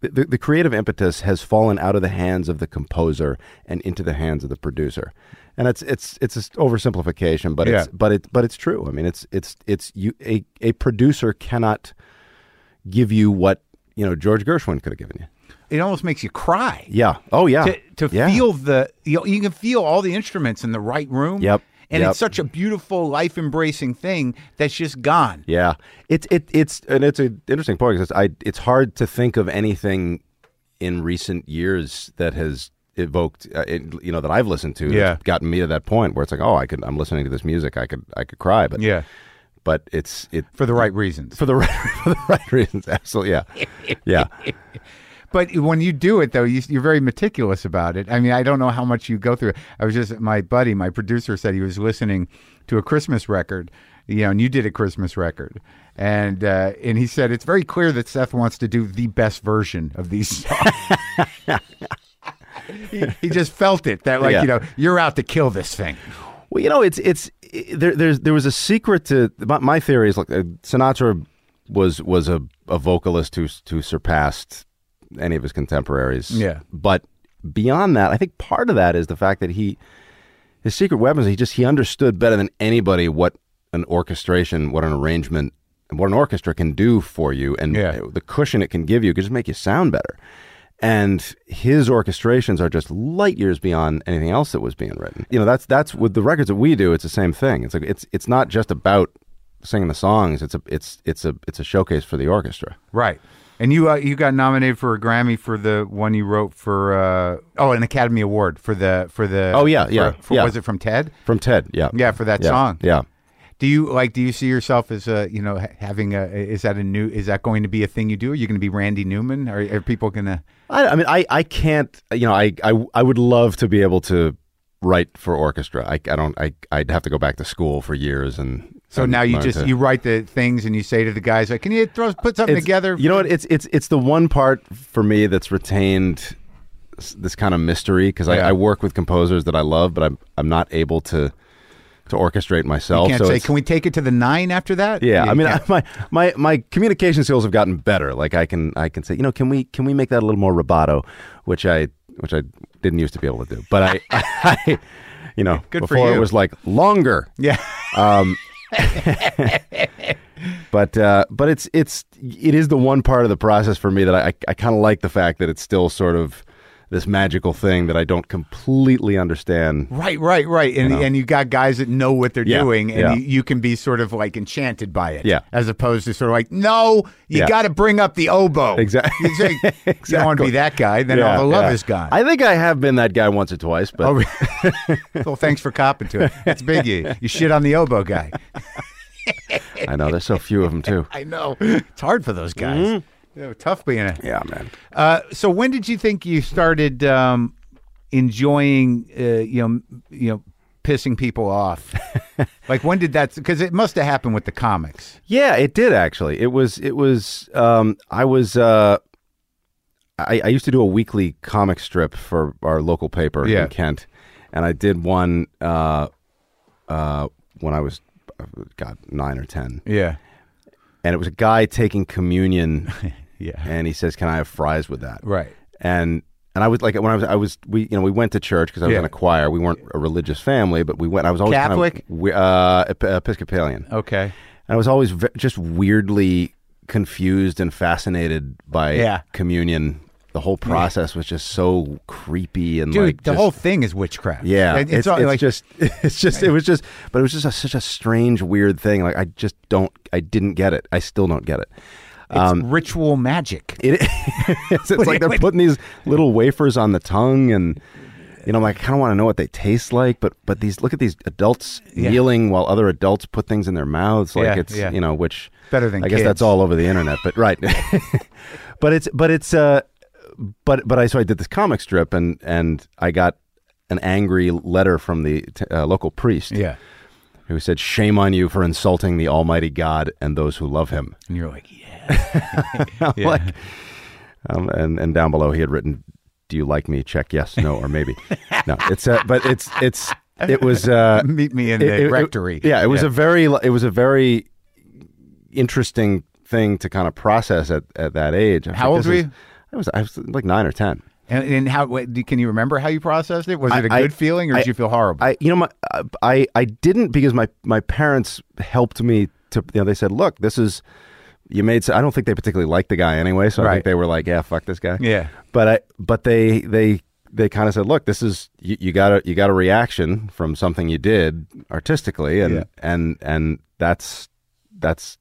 the, the creative impetus has fallen out of the hands of the composer and into the hands of the producer and it's it's it's an oversimplification but it's but it but it's true i mean it's it's it's you a, a producer cannot give you what you know george gershwin could have given you It almost makes you cry. yeah oh yeah to, to Yeah. feel the you, know, you can feel all the instruments in the right room. Yep, And yep. it's such a beautiful life embracing thing that's just gone. Yeah, it's it it's and it's an interesting point because I it's hard to think of anything in recent years that has evoked uh, it, you know that I've listened to Yeah. gotten me to that point where it's like oh I could I'm listening to this music I could I could cry but Yeah. but it's it for the right reasons. for the right for the right reasons. Absolutely, yeah, yeah. But when you do it, though, you, you're very meticulous about it. I mean, I don't know how much you go through. I was just my buddy, my producer, said he was listening to a Christmas record, you know, and you did a Christmas record, and uh, and he said it's very clear that Seth wants to do the best version of these songs. he, he just felt it that like Yeah. you know you're out to kill this thing. Well, you know, it's it's it, there. There's there was a secret to my, my theory is like uh, Sinatra was was a, a vocalist who who surpassed any of his contemporaries. Yeah. but beyond that, I think part of that is the fact that he his secret weapons. He just he understood better than anybody what an orchestration, what an arrangement, and what an orchestra can do for you, and Yeah. the cushion it can give you can just make you sound better. And his orchestrations are just light years beyond anything else that was being written. You know, that's that's with the records that we do. It's the same thing. It's like it's it's not just about singing the songs. It's a it's it's a it's a showcase for the orchestra. Right. And you uh, you got nominated for a Grammy for the one you wrote for uh, oh an Academy Award for the for the Oh, yeah, for- yeah, for- yeah. was it from Ted From Ted, yeah, yeah for that yeah, song yeah. do you like do you see yourself as a you know having a is that a new is that going to be a thing you do are you going to be Randy Newman are, are people gonna I, I mean, I, I can't, you know, I, I, I would love to be able to write for orchestra. I, I don't, I, I'd have to go back to school for years and. so and now you just to- you write the things and you say to the guys like can you throw put something together You know what? It's, it's, it's the one part for me that's retained this kind of mystery because Yeah. I, I work with composers that I love, but I'm, I'm not able to, to orchestrate myself. you can't so say can we take it to the nine after that Yeah, You I mean, can't. my, my my communication skills have gotten better. Like I can I can say, you know, can we can we make that a little more rubato, which I which I didn't used to be able to do. But I, I you know, Good for before it was like longer. yeah But uh, but it's it's it is the one part of the process for me that I I kind of like the fact that it's still sort of this magical thing that I don't completely understand. Right, right, right. And know? and you got guys that know what they're Yeah, doing, and yeah. you, you can be sort of like enchanted by it. Yeah. As opposed to sort of like, no, you Yeah. got to bring up the oboe. Exactly. You, say, you don't want to be that guy, then all the love is gone. I think I have been that guy once or twice, but oh, well, thanks for copping to it. It's big. You, you shit on the oboe guy. I know there's so few of them too. I know. It's hard for those guys. Mm-hmm. Yeah, tough being a. Yeah, man. Uh, so when did you think you started um, enjoying, uh, you know, you know, pissing people off? like when did that? Because it must have happened with the comics. Yeah, it did actually. It was it was um I was uh I, I used to do a weekly comic strip for our local paper Yeah. in Kent. And I did one uh uh when I was uh, god 9 or 10. Yeah. And it was a guy taking communion Yeah. and he says, "Can I have fries with that?" Right. and and I was like when I was I was we you know we went to church because I was Yeah. in a choir. We weren't a religious family, but we went. I was always Catholic? kind of we- uh, Episcopalian. Okay. And I was always ve- just weirdly confused and fascinated by Yeah. communion. The whole process was just so creepy and Dude, like the just- whole thing is witchcraft. yeah. It- It's, all it's like just it's just it was just but it was just a, such a strange weird thing. Like I just don't I didn't get it. I still don't get it. it's ritual magic. It it's, it's like they're putting these little wafers on the tongue and you know, I'm like, I kind of want to know what they taste like, but but these look at these adults Yeah. kneeling while other adults put things in their mouths, like Yeah, it's yeah. you know, which Better than I guess that's all over the internet, but right. but it's but it's uh, but but I so I did this comic strip and and I got an angry letter from the t- uh, local priest Yeah. who said, "Shame on you for insulting the Almighty God and those who love Him." And you're like, yeah. Yeah. like, um, and and down below he had written, "Do you like me? Check yes, no, or maybe." no, it's uh, but it's it's it was uh, Meet me in it- the it- it- rectory. yeah, it was a very it was a very interesting thing to kind of process at, at that age. How like, old were you? I was I was like nine or ten. And, and how what, can you remember how you processed it? Was it a I- good feeling, or I- did you feel horrible? I you know my I I didn't because my my parents helped me to you know they said look this is you made I don't think they particularly liked the guy anyway so I think they were like yeah fuck this guy yeah. but I but they they they kind of said look this is you, you got a you got a reaction from something you did artistically and Yeah. and and that's that's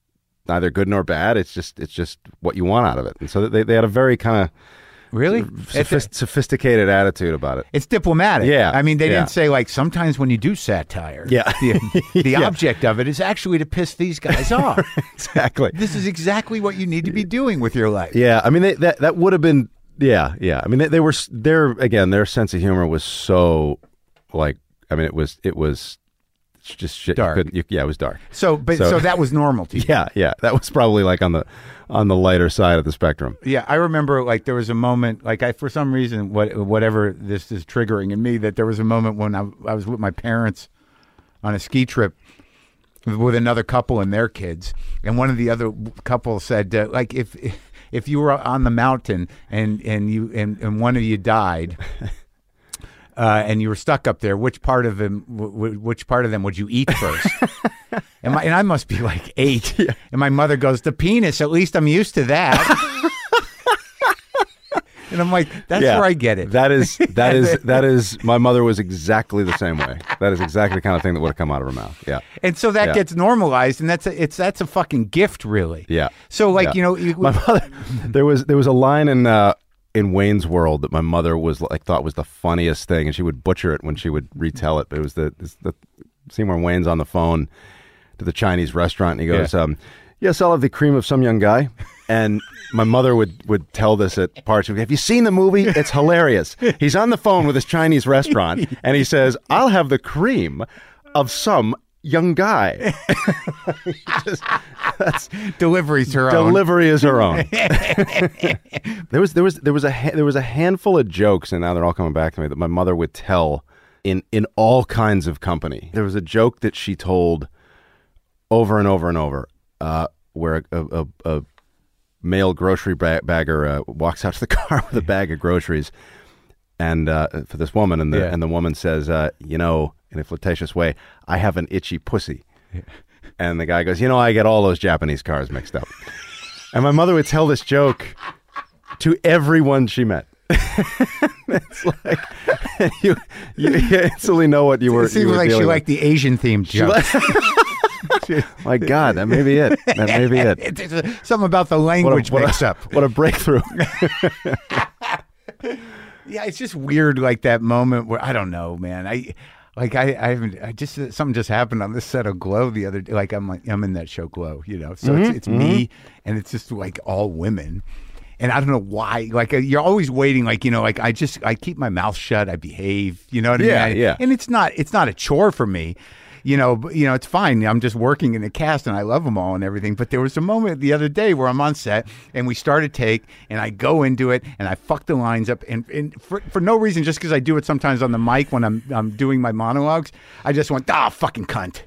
neither good nor bad it's just it's just what you want out of it and so they they had a very kind of Really? sophist- sophisticated attitude about it. It's diplomatic. Yeah, I mean, they yeah. didn't say like sometimes when you do satire. Yeah. The, the Yeah. object of it is actually to piss these guys off. exactly. this is exactly what you need to be doing with your life. Yeah, I mean they, that that would have been yeah yeah. I mean they, they were their again their sense of humor was so like I mean it was it was just shit. you Dark. couldn't- you- yeah, it was dark. So, but so, So- that was normal to you. Yeah, yeah, that was probably like on the on the lighter side of the spectrum. Yeah, I remember like there was a moment like I for some reason what whatever this is triggering in me that there was a moment when I, I was with my parents on a ski trip with another couple and their kids, and one of the other couple said uh, like if if you were on the mountain and and you and, and one of you died. Uh, and you were stuck up there. Which part of them? W- which part of them would you eat first? and, my, and I must be like eight. And my mother goes, "The penis. At least I'm used to that." and I'm like, "That's yeah, where I get it." That is that is that is my mother was exactly the same way. That is exactly the kind of thing that would have come out of her mouth. Yeah. and so that Yeah. gets normalized, and that's a, it's that's a fucking gift, really. Yeah. So like Yeah. you know, you, my mother there was there was a line in uh in Wayne's World that my mother was like thought was the funniest thing and she would butcher it when she would retell it. But it was the the scene where Wayne's on the phone to the Chinese restaurant and he goes Yeah. um yes I'll have the cream of some young guy. And my mother would would tell this at parts have you seen the movie? It's hilarious. He's on the phone with his Chinese restaurant and he says I'll have the cream of some young guy Just- that's deliveries her own. delivery is her own. there was there was there was a ha- there was a handful of jokes, and now they're all coming back to me that my mother would tell in in all kinds of company. There was a joke that she told over and over and over, uh, where a, a, a male grocery ba- bagger uh, walks out to the car with a bag of groceries, and uh, for this woman, and the Yeah. and the woman says, uh, you know, in a flirtatious way, I have an itchy pussy. And the guy goes, You know, I get all those Japanese cars mixed up. and my mother would tell this joke to everyone she met. it's like you, you instantly know what you were. It seems like she liked the Asian themed joke. My God, that may be it. That may be it. It's- something about the What language a, what, mix a, up. what a breakthrough. Yeah, it's just weird, like that moment where I don't know, man. I like I I haven't I just something just happened on this set of Glow the other day. Like I'm like I'm in that show Glow, you know. So it's it's me and it's just like all women. And I don't know why. Like uh, you're always waiting. Like you know. Like I just I keep my mouth shut. I behave. You know what I Yeah, mean? I- yeah. And it's not it's not a chore for me. You know, you know, it's fine. I'm just working in the cast, and I love them all and everything. But there was a moment the other day where I'm on set, and we start a take, and I go into it, and I fuck the lines up, and, and for, for no reason, just because I do it sometimes on the mic when I'm I'm doing my monologues, I just went ah fucking cunt,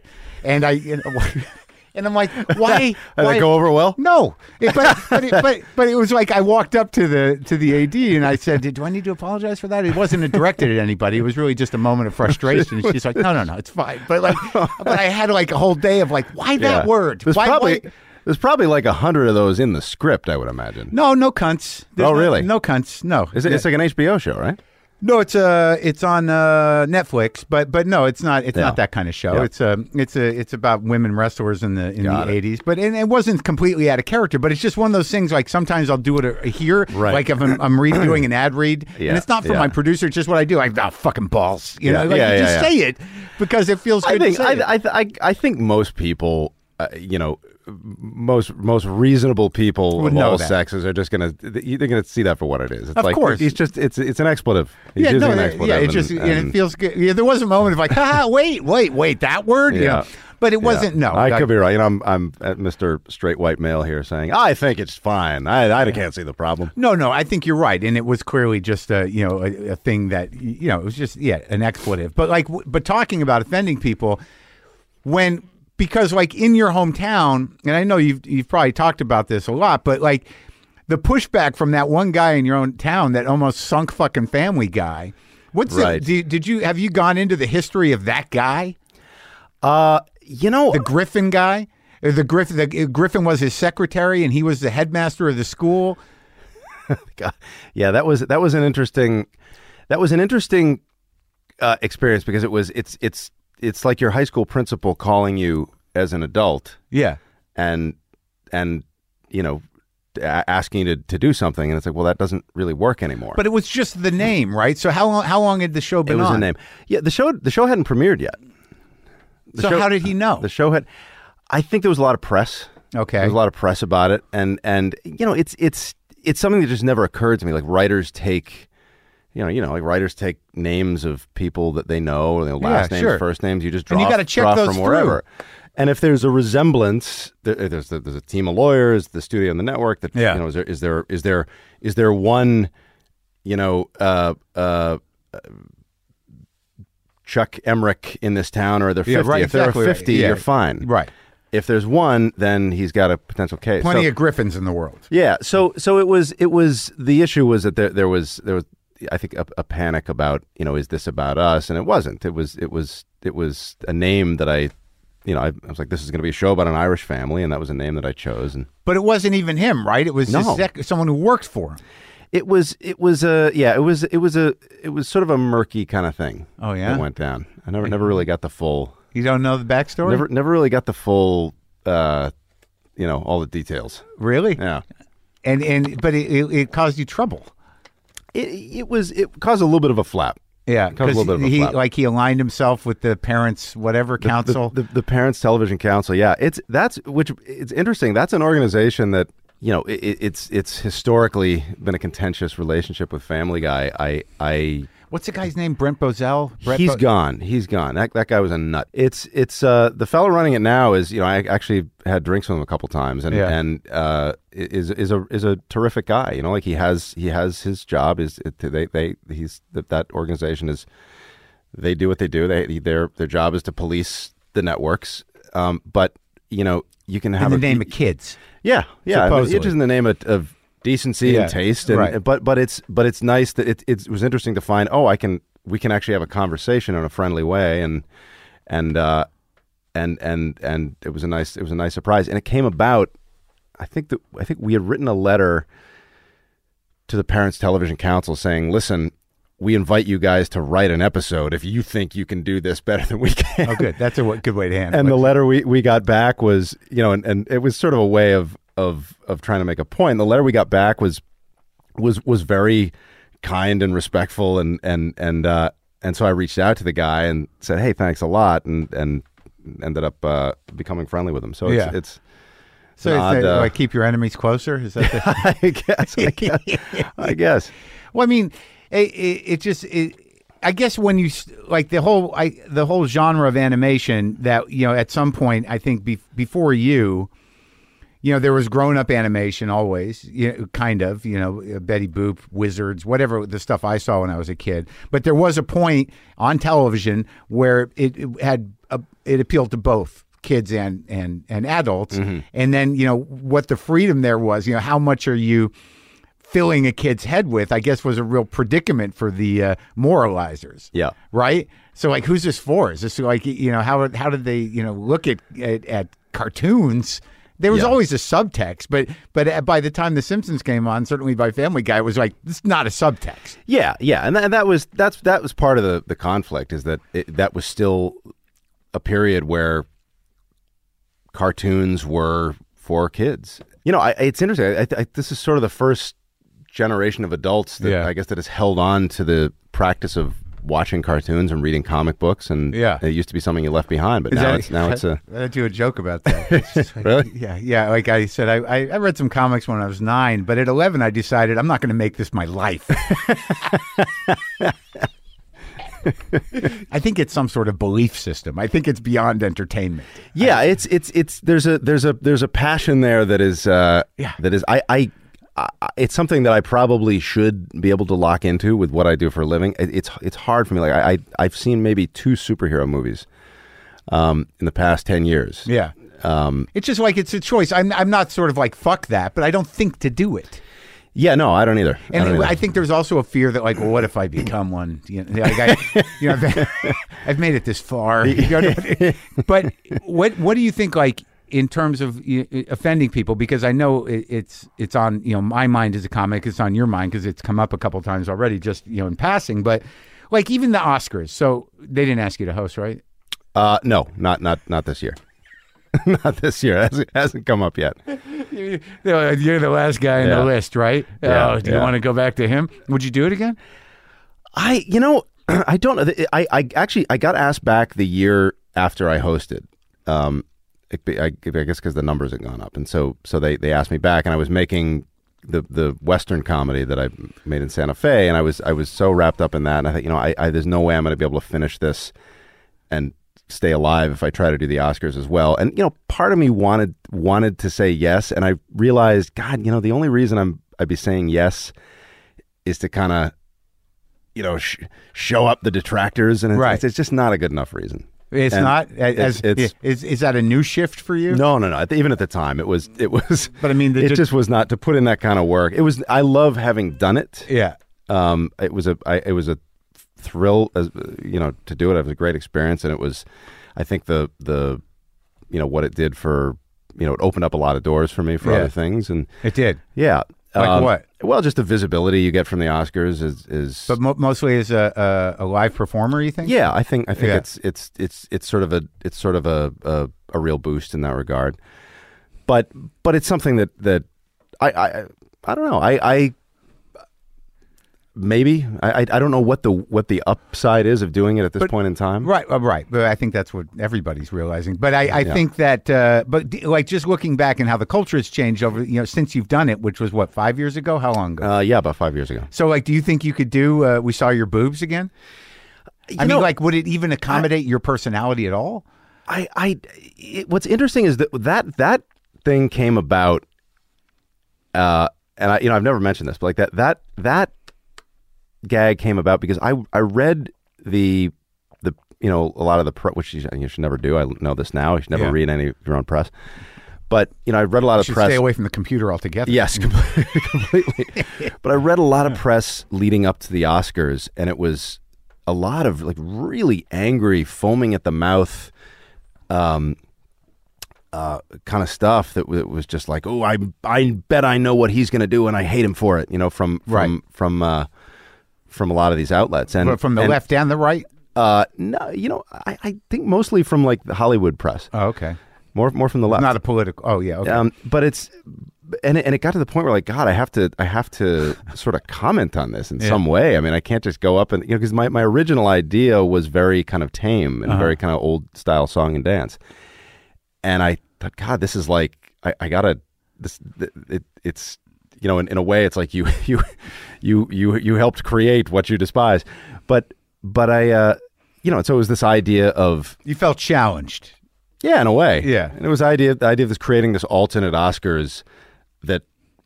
and I you know, and I'm like why Did why it go over well? no, It- but but it, but but it was like I walked up to the to the AD and I said, "Do I need to apologize for that?" It wasn't directed at anybody. It was really just a moment of frustration. And she's like, "No, no, no, it's fine." But like, but I had like a whole day of like, why that Yeah. word? There's why, probably why- there's probably like a hundred of those in the script. I would imagine. No, no cunts. There's Oh, really? No, cunts. No. Is it? It's like an HBO show, right? No, it's uh it's on uh, Netflix, but but no, it's not. It's Yeah. not that kind of show. Yeah. It's a it's a it's about women wrestlers in the in Got the eighties. But and it wasn't completely out of character. But it's just one of those things. Like sometimes I'll do it uh, here, Right. like if I'm, I'm re- doing an ad read, Yeah, and it's not for my producer. It's just what I do. I've oh, fucking balls, you know. Like yeah, you yeah, just say it because it feels I good think to say it. I, I, I, I think most people, uh, you know, most most reasonable people Would of all that. sexes are just gonna they're gonna see that for what it is. It's Of like course. he's just it's it's an expletive. He's yeah, using no, an expletive. yeah, it and- just and, and- it feels good. Yeah, there was a moment of like, ha, wait, wait, wait, that word, you Yeah. know? but it wasn't. Yeah. No, I could be right. You know, I'm I'm at Mr. Straight White Male here saying I think it's fine. I I can't see the problem. No, no, I think you're right, and it was clearly just a you know a, a thing that you know it was just yeah an expletive. But like, w- but talking about offending people when because like in your hometown, and I know you've you've probably talked about this a lot, but like the pushback from that one guy in your own town that almost sunk fucking Family Guy. What's Right. it? Did, did you have you gone into the history of that guy, Uh, you know, the Griffin guy? The Griffin, the Griffin was his secretary, and he was the headmaster of the school. God, yeah, that was that was an interesting that was an interesting uh, experience because it was it's it's it's like your high school principal calling you as an adult Yeah, and and you know asking you to, to do something, and it's like, well, that doesn't really work anymore. But it was just the name, right? So how long? How long had the show been it was on? a name. Yeah, the show the show hadn't premiered yet. The So show- how did he know? The show had. I think there was a lot of press. Okay. There was a lot of press about it, and and you know, it's it's it's something that just never occurred to me. Like writers take. You know, you know, like writers take names of people that they know, know, last Yeah, names, sure. first names. You just draw, And you gotta check those from through. wherever. And if there's a resemblance, there, there's there's a team of lawyers, the studio and the network. That Yeah. you know, is there is there is there is there one, you know, uh, uh, Chuck Emmerich in this town, or are there Yeah, fifty? right, if there exactly are right. fifty, Yeah. you're fine. Right. If there's one, then he's got a potential case. Plenty So- of Griffins in the world. yeah. So so it was it was the issue was that there there was there was I think a, a panic about you know is this about us and it wasn't it was it was it was a name that I you know I, I was like this is going to be a show about an Irish family and that was a name that I chose and But it wasn't even him, right? It was No. sec- someone who worked for him. it was it was a yeah it was it was a it was sort of a murky kind of thing Oh, yeah? that went down I never never really got the full You don't know the backstory? never never really got the full uh you know all the details Really? yeah And and but it, it, it caused you trouble. It it was it caused a little bit of a flap. Yeah, Caused a bit of a he like he aligned himself with the parents whatever The- council. the, the, the parents television council yeah. It's that's which it's interesting that's an organization that you know it, it's it's historically been a contentious relationship with family guy. I i What's the guy's name? Brent Bozell. Brett he's Bo- gone he's gone that, that guy was a nut it's it's uh the fellow running it now is you know i actually had drinks with him a couple times and Yeah. and uh is is a is a terrific guy you know like he has he has his job is they they he's that that organization is they do what they do. They their their job is to police the networks. Um, but you know, you can in have the a, name of kids. yeah, yeah, supposedly. it's just in the name of, of decency Yeah, and taste. And, right. But but it's but it's nice that it it was interesting to find. Oh, I can we can actually have a conversation in a friendly way, and and uh, and and and it was a nice it was a nice surprise, and it came about. I think that I think we had written a letter to the Parents Television Council saying, "Listen, we invite you guys to write an episode if you think you can do this better than we can." Oh, good. That's a w- good way to handle and it. the letter we, we got back was you know and, and it was sort of a way of of of trying to make a point the letter we got back was was was very kind and respectful and and and uh and so I reached out to the guy and said hey thanks a lot and and ended up uh becoming friendly with him so it's Yeah. it's so odd, that, uh, like keep your enemies closer. Is that the? I guess I guess, I guess. Well, I mean, it, it, it just. It, I guess when you like the whole I, the whole genre of animation that you know at some point I think be, before you, you know there was grown up animation always, you know, kind of you know uh, Betty Boop, Wizards, whatever the stuff I saw when I was a kid. But there was a point on television where it, it had a, it appealed to both kids and and and adults, and then you know what the freedom there was. You know how much are you filling a kid's head with, I guess, was a real predicament for the uh, moralizers. Yeah. Right. So, like, who's this for? Is this like you know how how did they you know look at at, at cartoons? There was Yeah. always a subtext, but but uh, by the time The Simpsons came on, certainly by Family Guy, it was like this is not a subtext. Yeah, yeah, and that, and that was that's that was part of the the conflict is that it, that was still a period where cartoons were for kids. You know, I, it's interesting. I, I, this is sort of the first generation of adults that Yeah. I guess that has held on to the practice of watching cartoons and reading comic books, and Yeah. it used to be something you left behind, but now it's now it's a I do a joke about that. Like- Really? Yeah, yeah. Like I said, I, I I read some comics when I was nine, but at eleven, I decided I'm not going to make this my life. I think it's some sort of belief system. I think it's beyond entertainment. yeah it's it's it's there's a there's a there's a passion there that is uh Yeah. that is I, I I it's something that I probably should be able to lock into with what I do for a living. It, it's it's hard for me. Like I, I I've seen maybe two superhero movies um, in the past ten years. Yeah. Um, It's just like it's a choice. I'm I'm not sort of like fuck that, but I don't think to do it. yeah, no, I don't either. I And don't I, think there's also a fear that, like, well, what if I become one? You know, like I, you know, I've, I've made it this far. You know, but what what do you think, like, in terms of you offending people? Because I know it, it's it's on you know my mind as a comic. It's on your mind because it's come up a couple times already, just you know in passing. But like even the Oscars, so they didn't ask you to host, right? uh, no, not not not this year. Not this year. It hasn't, hasn't come up yet. You- You're the last guy on Yeah. the list, right? Yeah, oh, do you want to go back to him? Would you do it again? I, you know, I don't know. I, I actually, I got asked back the year after I hosted. Um, I, I guess because the numbers had gone up, and so so they they asked me back, and I was making the the Western comedy that I made in Santa Fe, and I was I was so wrapped up in that, and I thought, you know, I, I there's no way I'm going to be able to finish this and stay alive if I try to do the Oscars as well. And you know, part of me wanted wanted to say yes, and I realized, God, you know, the only reason I'm I'd be saying yes is to kind of you know sh- show up the detractors, and it's, Right. it's, it's just not a good enough reason. It's And not. As, it's- is, is that a new shift for you? No, no, no. Even at the time, it was it was. But I mean, the it de- just was not to put in that kind of work. It was. I love having done it. Yeah. Um, it was a I, it was a thrill as you know to do it. It was a great experience, and it was. I think the the you know what it did for you know it opened up a lot of doors for me for Yeah. other things, and It did. yeah. Like Um, what? Well, just the visibility you get from the Oscars is is. But mo- mostly as a, a a live performer, you think? yeah, I think I think Yeah. it's it's it's it's sort of a it's sort of a, a a real boost in that regard. But but it's something that that I I I don't know. I I maybe I I I don't know what the what the upside is of doing it at this point in time. Right, uh, right. But I think that's what everybody's realizing. But I, I think that, uh, but d- like just looking back and how the culture has changed over, you know, since you've done it, which was what five years ago? How long ago? Uh, yeah, about five years ago. so, like, do you think you could do? Uh, we saw your boobs again. I mean, like, would it even accommodate your personality at all? I, I, it, what's interesting is that that that thing came about, uh, and I, you know, I've never mentioned this, but like that that that gag came about because I I read the the you know a lot of the pre- which you, you should never do. I know this now. You should never Yeah. read any of your own press. But you know, I read a lot of press. stay away from the computer altogether. Yes, completely. completely. but I read a lot of press leading up to the Oscars, and it was a lot of like really angry, foaming at the mouth, um, uh, kind of stuff that w- was just like, oh, I, I bet I know what he's going to do, and I hate him for it. You know, from from Right. from uh, from a lot of these outlets, and from the and, left and the right. Uh, no, you know, I, I think mostly from like the Hollywood press, Oh, okay. more more from the left. Not a political. Oh, yeah. Okay. Um, but it's and it, and it got to the point where like God, I have to I have to sort of comment on this in Yeah. some way. I mean, I can't just go up and you know because my my original idea was very kind of tame Uh-huh. and very kind of old style song and dance, and I thought, God, this is like I, I gotta this it, it's you know in, in a way it's like you you you you you helped create what you despise, but but I uh you know so it was this idea of you felt challenged. yeah, in a way. Yeah. And it was the idea the idea of this creating this alternate Oscars that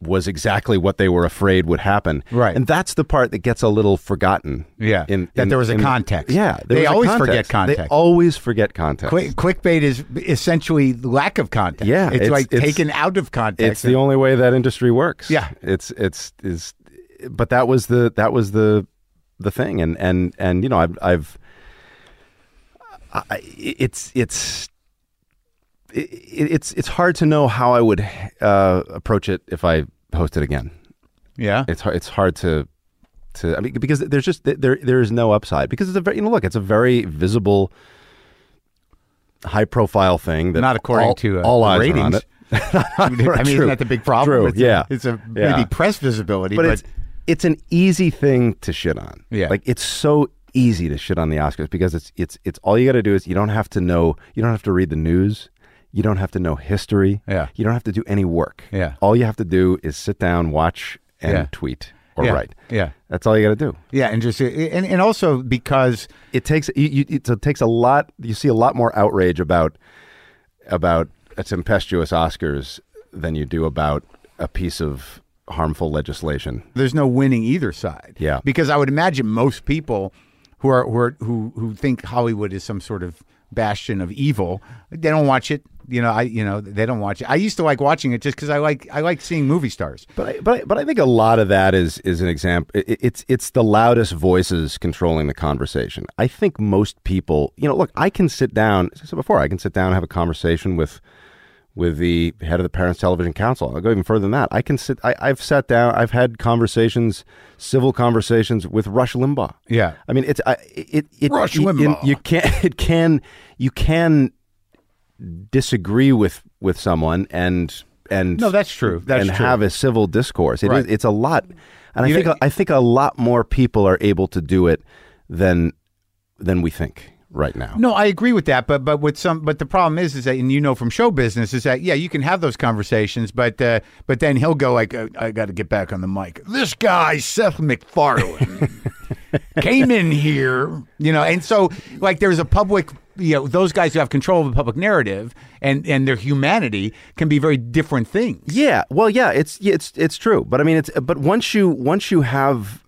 was exactly what they were afraid would happen. Right. And that's the part that gets a little forgotten. Yeah. In, That in- there was a in- context. Yeah. They always forget They context. always forget context. Click, clickbait is essentially lack of context. Yeah, it's, it's- like it's- taken out of context. it's the only way that industry works. Yeah. It's it's is but that was the that was the the thing and and and you know I've I've I, it's it's it's it's hard to know how I would uh, approach it if I host it again. yeah. It's hard, it's hard to to I mean because there's just there there is no upside because it's a very you know look it's a very visible high profile thing that Not according all, to uh, all eyes ratings. on it. I mean, True. isn't that the big problem? True, It's yeah. A, it's a Yeah. maybe press visibility, but, but, it's it's an easy thing to shit on. Yeah. like it's so easy to shit on the Oscars because it's it's it's all you got to do is you don't have to know you don't have to read the news, you don't have to know history, Yeah. you don't have to do any work. Yeah. all you have to do is sit down, watch, and Yeah. tweet or yeah, write. Yeah. That's all you got to do. Yeah, and just and, and also because It takes you, you, it takes a lot. You see a lot more outrage about about a tempestuous Oscars than you do about a piece of harmful legislation. there's no winning either side. Yeah. Because I would imagine most people who are who are, who who think Hollywood is some sort of bastion of evil, they don't watch it. You know, I you know they don't watch it. I used to like watching it just because I like I like seeing movie stars. But I, but I, but I think a lot of that is is an example. It, it's it's the loudest voices controlling the conversation. I think most people, you know, look, I can sit down. As I said before, I can sit down and have a conversation with with the head of the Parents Television Council. I'll go even further than that. I can sit. I, I've sat down. I've had conversations, civil conversations with Rush Limbaugh. Yeah. I mean, it's I, it it Rush it- Limbaugh. you can it can you can disagree with with someone and and No, that's true. That's and true. have a civil discourse. It is- Right. it's a lot, and I You think know- I think a lot more people are able to do it than than we think right now. No, I agree with that, but but with some, but the problem is, is that, and you know from show business, is that yeah, you can have those conversations, but uh, but then he'll go like, uh, I got to get back on the mic. This guy Seth MacFarlane came in here, you know, and so like there's a public, you know, those guys who have control of the public narrative and and their humanity can be very different things. Yeah, well, yeah, it's it's it's true, but I mean, it's but once you once you have,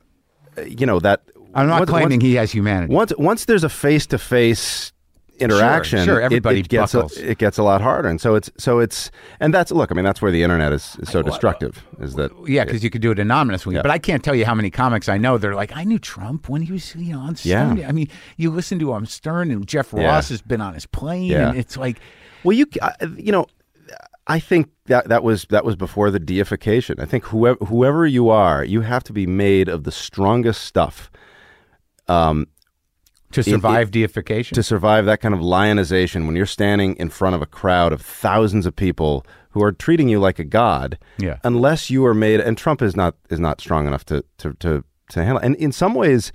uh, you know that I'm not once- claiming once, he has humanity. once once there's a face to face interaction, sure, it- everybody it, gets a, it gets a lot harder, and so it's so it's and that's look, I mean, that's where the internet is, is so destructive, is that Yeah, because you could do it anonymously. Yeah. But I can't tell you how many comics I know. They're like, I knew Trump when he was, you know, on Yeah. Stern. I mean, you listen to him Stern, and Jeff Yeah. Ross has been on his plane, Yeah. and it's like, Well, you you know, I think that that was that was before the deification. I think whoever whoever you are, you have to be made of the strongest stuff um, to survive deification. to survive that kind of lionization when you're standing in front of a crowd of thousands of people who are treating you like a god. Yeah. Unless you are made, and Trump is not is not strong enough to to to, to handle. And in some ways,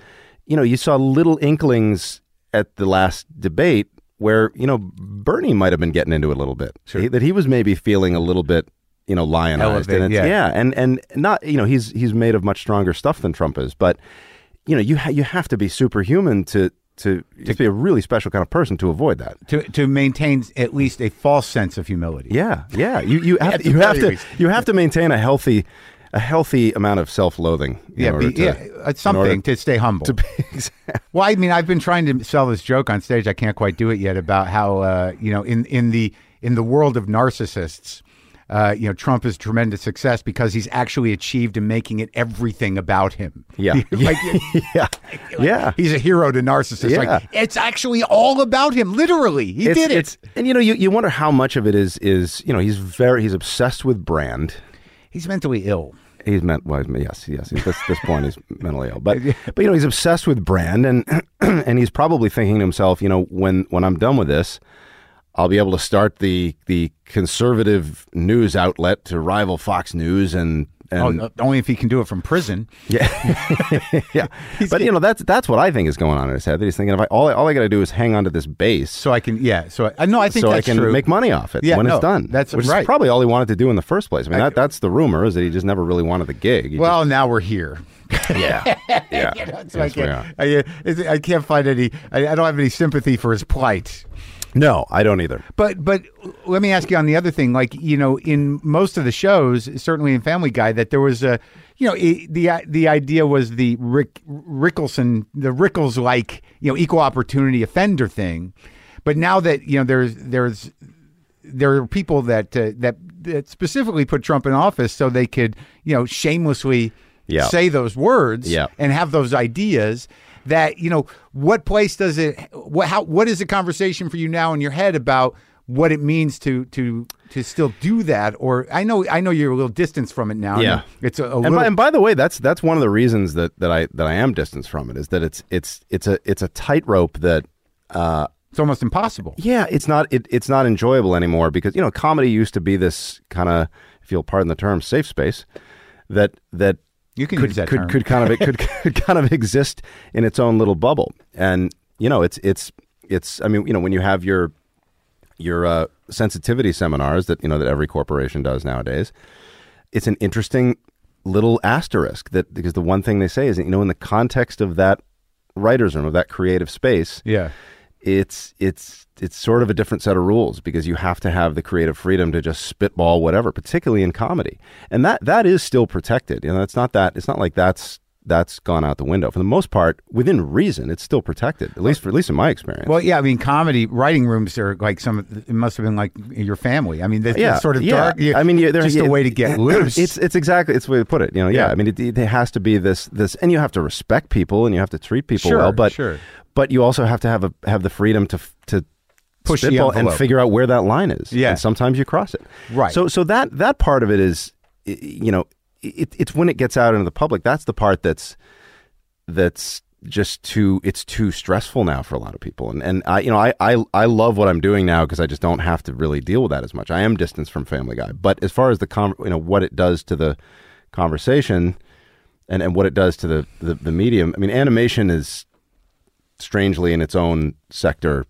you know, you saw little inklings at the last debate where you know Bernie might have been getting into it a little bit. He- that he was maybe feeling a little bit. You know, lionized, Elevated, and it's, yeah. and and not you know he's he's made of much stronger stuff than Trump is, but you know you ha- you have to be superhuman to to, to be a really special kind of person to avoid that. to to maintain at least a false sense of humility. Yeah, yeah. You you have to, you have to you have to maintain a healthy a healthy amount of self loathing. Yeah, be, yeah, something to stay humble. well, I mean, I've been trying to sell this joke on stage. I can't quite do it yet about how uh, you know in in the in the world of narcissists, uh, you know, Trump is tremendous success because he's actually achieved in making it everything about him. Yeah. like, yeah, yeah. he's a hero to narcissists. Yeah. Like it's actually all about him. Literally, he It's, did it. and you know you, you wonder how much of it is is you know he's very he's obsessed with brand. he's mentally ill. He's meant well, yes, yes. At this, this point, he's mentally ill, but but you know he's obsessed with brand, and and he's probably thinking to himself, you know, when when I'm done with this, I'll be able to start the the conservative news outlet to rival Fox News, and and Oh, only if he can do it from prison. yeah, yeah. But you know that's that's what I think is going on in his head. That he's thinking, if I all I, all I got to do is hang on to this base, So I can, yeah. So I, no, I think so I can true. make money off it Yeah, when no, it's done. that's which right. is probably all he wanted to do in the first place. I mean, that, that's the rumor is that he just never really wanted the gig. He well, now we're here. yeah, yeah. You know, so I Yes, are. can't. I, uh, I can't find any. I, I don't have any sympathy for his plight. No, I don't either. But but let me ask you on the other thing. Like you know, in most of the shows, certainly in Family Guy, that there was a, you know, i the the idea was the Rick Rickelson, the Rickles like you know equal opportunity offender thing. But now that you know there's there's there are people that uh, that that specifically put Trump in office so they could you know shamelessly Yeah. say those words Yeah. and have those ideas that you know what place does it what how what is the conversation for you now in your head about what it means to to to still do that? Or I know I know you're a little distance from it now. Yeah. it's a, a And little by, and by the way, that's that's one of the reasons that, that I that I am distanced from it is that it's it's it's a it's a tightrope that uh, it's almost impossible. Yeah it's not it, it's not enjoyable anymore because you know comedy used to be this kind of if you'll pardon the term safe space that that You can could could, could kind of it could, could kind of exist in its own little bubble. And you know it's it's it's I mean you know when you have your your uh, sensitivity seminars that you know that every corporation does nowadays it's an interesting little asterisk that because the one thing they say is that, you know in the context of that writers room of that creative space yeah it's it's it's sort of a different set of rules because you have to have the creative freedom to just spitball whatever particularly in comedy. And that that is still protected. You know it's not that it's not like that's that's gone out the window for the most part within reason it's still protected at least for at least in my experience well yeah I mean comedy writing rooms are like some it must have been like your family I mean this yeah, sort of yeah. dark you- I mean, yeah, just a way to get loose It's it's exactly it's the way to put it. You know, yeah. Yeah. I mean, it, it has to be this this, and you have to respect people, and you have to treat people Sure, well. But sure. but you also have to have a have the freedom to to Push the spitball and figure out where that line is. Yeah. and sometimes you cross it. Right. So so that that part of it is, you know, it, it's when it gets out into the public. That's the part that's that's just too it's too stressful now for a lot of people. And and I you know I I, I love what I'm doing now because I just don't have to really deal with that as much. I am distanced from Family Guy. But as far as the com- you know what it does to the conversation and and what it does to the the, the medium I mean animation is strangely in its own sector.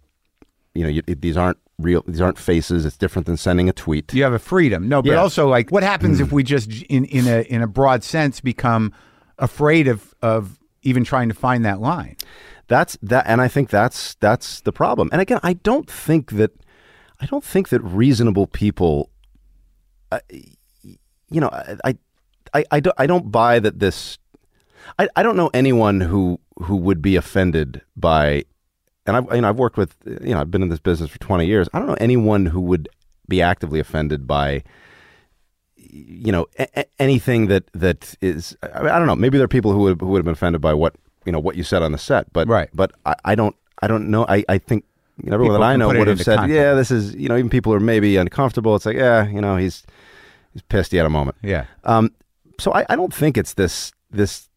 You know you, these aren't real these aren't faces it's different than sending a tweet You have a freedom. No, but Yeah. also like what happens if we just in in a in a broad sense become afraid of of even trying to find that line. That's that, and I think that's that's the problem. And again, I don't think that I don't think that reasonable people, uh, you know, I I I don't I don't buy that this. I, I don't know anyone who who would be offended by, and I've you know I've worked with you know I've been in this business for twenty years. I don't know anyone who would be actively offended by you know a- anything that that is I, mean, I don't know maybe there are people who would who would have been offended by what you know what you said on the set but Right. but I, I don't I don't know I I think you know, everyone People that I know would have said context. yeah this is you know even people who are maybe uncomfortable it's like yeah you know he's he's pissed he had a moment Yeah. um so I, I don't think it's this this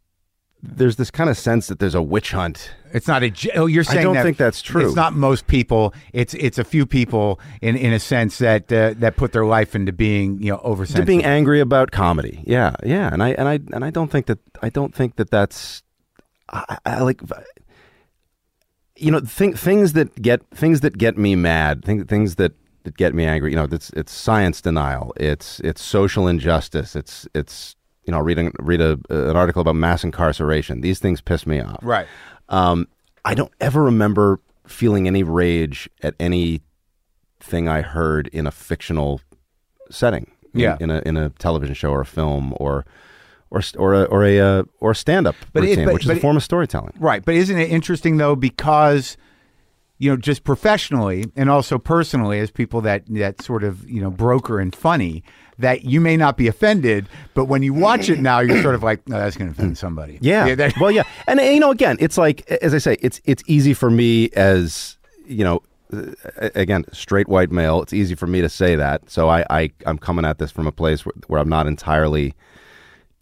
there's this kind of sense that there's a witch hunt It's not a. Oh, you're saying I don't that think that's true. It's not most people. It's it's a few people in in a sense that uh, that put their life into being you know to oversensitive. being angry about comedy. Yeah, yeah, and I and I and I don't think that I don't think that that's I, I like you know th- things that get things that get me mad, things things that that get me angry. You know, it's it's science denial, it's it's social injustice, it's it's you know reading read a, an article about mass incarceration. These things piss me off. right. Um, I don't ever remember feeling any rage at anything I heard in a fictional setting. In- Yeah. in, a in a television show or a film or or or a or a uh, or a stand up But it- but- which is a form of storytelling. Right, but isn't it interesting though because you know just professionally and also personally as people that that sort of you know broker and funny that you may not be offended, but when you watch it now you're sort of like, no, that's going to offend somebody. Yeah. that- well, yeah, and you know, again, it's like as I say, it's it's easy for me as you know, again, straight white male. It's easy for me to say that. So I, I I'm coming at this from a place where, where I'm not entirely,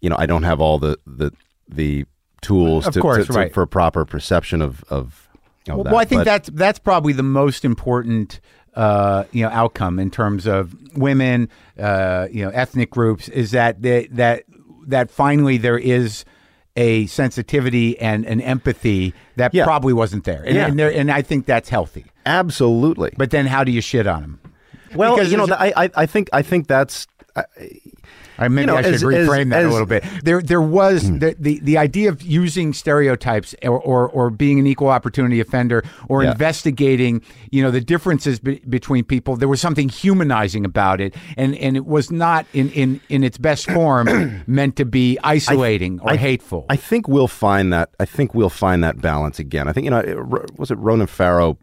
you know, I don't have all the the the tools Of to, course, to- to- right. for a proper perception of of. Well, that. I think But- that's that's probably the most important uh, you know outcome in terms of women, uh, you know, ethnic groups is that they, that that finally there is a sensitivity and an empathy that Yeah. probably wasn't there, and Yeah. and, there, and I think that's healthy. absolutely. But then, how do you shit on them? well, because you know, I, I I think I think that's. I, I maybe You know, I should as- reframe as- that a little bit. There, there was hmm. the, the the idea of using stereotypes or, or or being an equal opportunity offender or Yeah. investigating, you know, the differences be, between people. There was something humanizing about it, and and it was not in in in its best form meant to be isolating or I- hateful. I think we'll find that. I think we'll find that balance again. I think you know, it- was it Ronan Farrow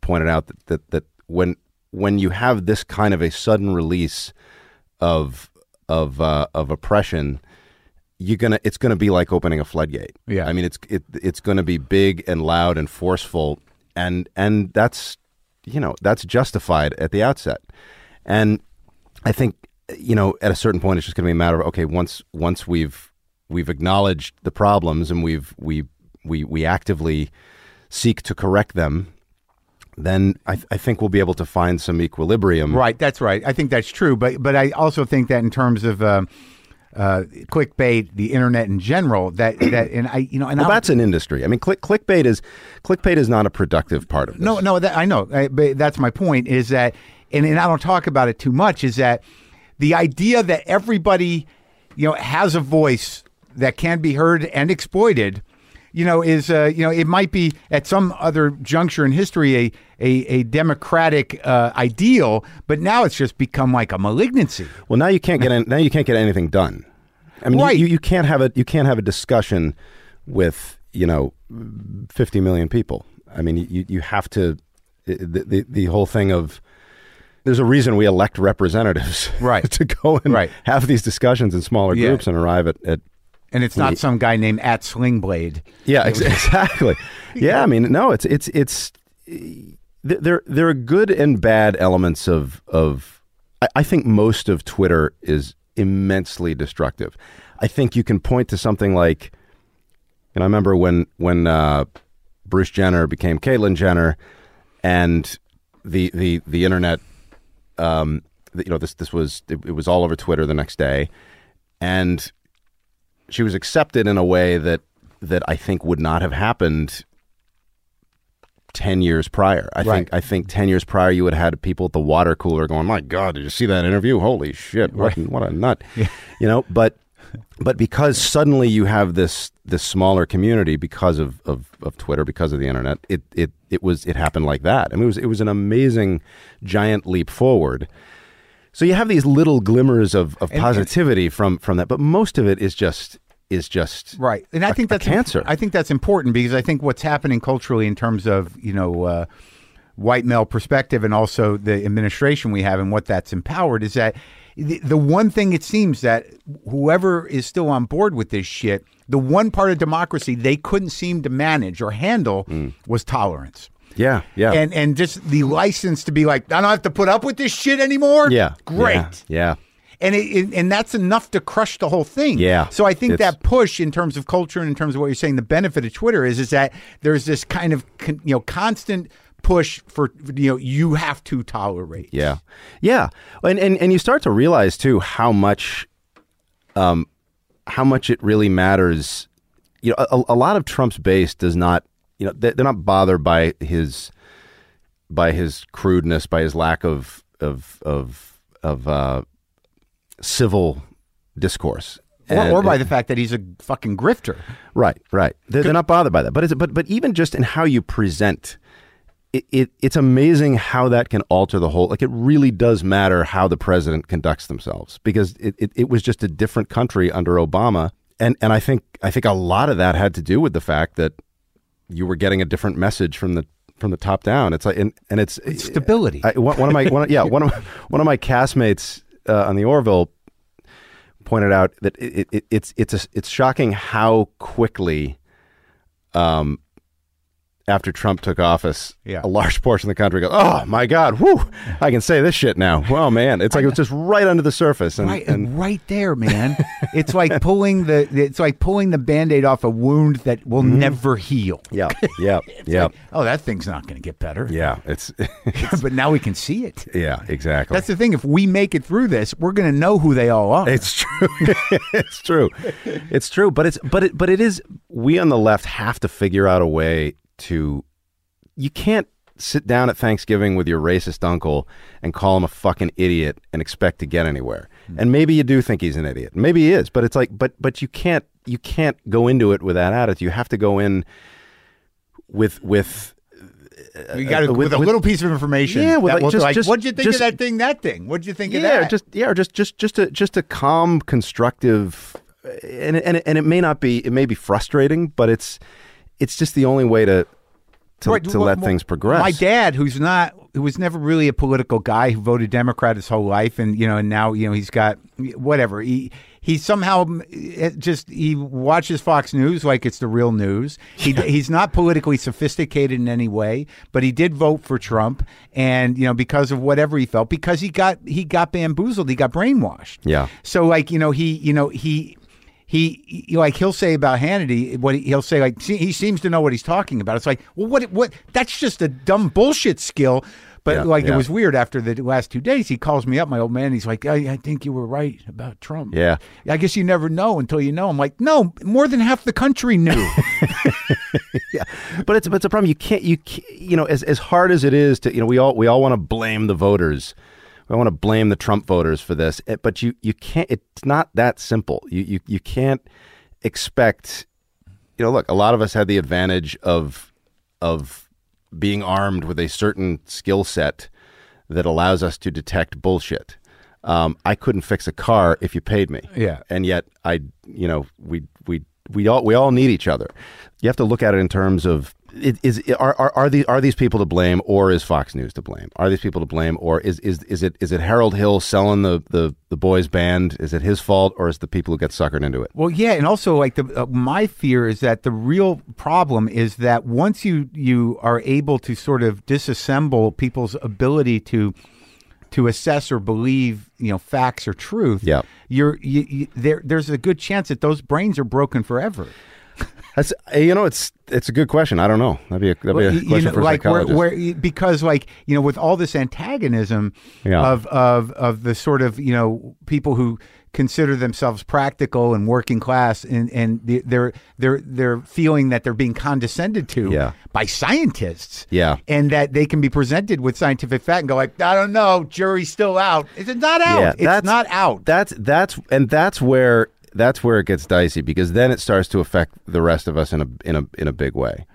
pointed out that that, that when when you have this kind of a sudden release of of uh, of oppression, you're gonna it's gonna be like opening a floodgate. Yeah. I mean it's it, it's gonna be big and loud and forceful, and and that's you know that's justified at the outset, and I think you know at a certain point it's just going to be a matter of okay once once we've we've acknowledged the problems and we've we we we actively seek to correct them then I, I think we'll be able to find some equilibrium Right, that's right. I think that's true, but but I also think that in terms of uh, uh, clickbait, the internet in general, that that and I you know and well, that's an industry. I mean, click, clickbait is clickbait is not a productive part of this. No, no, that, I know. I, but that's my point. Is that, and, and I don't talk about it too much. Is that the idea that everybody, you know, has a voice that can be heard and exploited. You know, is uh, you know, it might be at some other juncture in history a a, a democratic uh, ideal, but now it's just become like a malignancy. Well, now you can't get any, now you can't get anything done. I mean, you- Right. you, you can't have a you can't have a discussion with you know fifty million people. I mean, you you have to the the, the whole thing of there's a reason we elect representatives Right. to go and Right. have these discussions in smaller Yeah. groups and arrive at, at And it's not some guy named at Slingblade. Yeah, ex- exactly. yeah, I mean, no, it's it's it's there there are good and bad elements of of. I, I think most of Twitter is immensely destructive. I think you can point to something like And I remember when when uh, Bruce Jenner became Caitlyn Jenner, and the the the internet, um, you know, this this was it, it was all over Twitter the next day, and she was accepted in a way that that I think would not have happened 10 years prior. I Right. think I think 10 years prior you would have had people at the water cooler going, "My god, did you see that interview? Holy shit. What what a nut." You know, but but because suddenly you have this this smaller community because of, of, of Twitter, because of the internet, it, it it was it happened like that. I mean it was it was an amazing giant leap forward. So you have these little glimmers of, of positivity from from that, but most of it is just is just Right, and I a- think that's cancer. I think that's important because I think what's happening culturally in terms of you know uh, white male perspective and also the administration we have and what that's empowered is that the, the one thing it seems that whoever is still on board with this shit, the one part of democracy they couldn't seem to manage or handle was tolerance. Yeah, yeah. And and just the license to be like, I don't have to put up with this shit anymore. yeah. great Yeah. yeah. And it, it- and that's enough to crush the whole thing. Yeah. So I think that push in terms of culture and in terms of what you're saying, the benefit of Twitter is is that there's this kind of con, you know constant push for you know you have to tolerate. Yeah, yeah, and and and you start to realize too how much, um, how much it really matters. You know, a, a lot of Trump's base does not, you know, they- they're not bothered by his, by his crudeness, by his lack of of of of uh, civil discourse. Or, And- or by the fact that he's a fucking grifter. Right, right. They're, they're not bothered by that. But it's, but but even just in how you present, it, it it's amazing how that can alter the whole. Like it really does matter how the president conducts themselves because it, it, it was just a different country under Obama, and and I think I think a lot of that had to do with the fact that you were getting a different message from the from the top down. It's like and, and it's Stability. I, one, one of my one yeah one of one of my castmates uh, on the Orville pointed out that it, it, it's it's a, it's shocking how quickly, um, after Trump took office, Yeah. a large portion of the country goes, "Oh my God, whew, I can say this shit now." Well, man, it's like it was just right under the surface, and, Right, and right there, man. it's like pulling the it's like pulling the band-aid off a wound that will mm-hmm. never heal. yeah, yeah, yeah, Oh, that thing's not going to get better. yeah. It's but now we can see it. yeah, exactly. That's the thing. If we make it through this, we're going to know who they all are. It's true. it's true. It's true. But it's but it but it is. We on the left have to figure out a way to. You can't sit down at Thanksgiving with your racist uncle and call him a fucking idiot and expect to get anywhere. And maybe you do think he's an idiot. Maybe he is. But it's like but but you can't you can't go into it with that attitude. You have to go in with with We got to uh, with- with, a with- little piece of information. Yeah, with that like- just- like, just- what'd you think just- of that thing? That thing. What'd you think of yeah, that? just yeah, or just just just a just a calm, constructive, and and and it may not be, it may be frustrating, but it's it's just the only way to to, Right, to well, let well, things progress. My dad, who's not, who was never really a political guy, who voted Democrat his whole life, and you know, and now you know he's got whatever. He he somehow just he watches Fox News like it's the real news. He he's not politically sophisticated in any way, but he did vote for Trump, and you know because of whatever he felt, because he got he got bamboozled, he got brainwashed. Yeah. So like you know he you know he. He, he like he'll say about Hannity what he, he'll say like see, he seems to know what he's talking about. It's like well what what that's just a dumb bullshit skill. But Yeah, like yeah. it was weird after the last two days. He calls me up, my old man. He's like, I, I think you were right about Trump. Yeah. I guess you never know until you know. I'm like, no, more than half the country knew. yeah, but it's but it's a problem. You can't you can't, you know as as hard as it is to you know we all we all want to blame the voters. We want to blame the Trump voters for this, eh, but you you can't. It's not that simple. You you you can't expect. You know, look, a lot of us had the advantage of of being armed with a certain skill set that allows us to detect bullshit. Um, I couldn't fix a car if you paid me. Yeah. and yet I, you know, we we we all we all need each other. You have to look at it in terms of it, is are, are are these are these people to blame or is Fox News to blame? Are these people to blame or is is is it is it Harold Hill selling the the the boys band? Is it his fault or is it the people who get suckered into it? Well, yeah, and also like the uh, my fear is that the real problem is that once you you are able to sort of disassemble people's ability to to assess or believe you know facts or truth, Yeah. you're you, you, there. There's a good chance that those brains are broken forever. That's, uh, you know, it's it's a good question. I don't know. That'd be a, that'd be a You question know, for like where, where because like you know with all this antagonism Yeah. of of of the sort of you know people who consider themselves practical and working class and and they're they're they're feeling that they're being condescended to Yeah. by scientists Yeah. and that they can be presented with scientific fact and go like I don't know jury's still out it's not out Yeah, it's not out That's that's and that's where that's where it gets dicey because then it starts to affect the rest of us in a in a in a big way.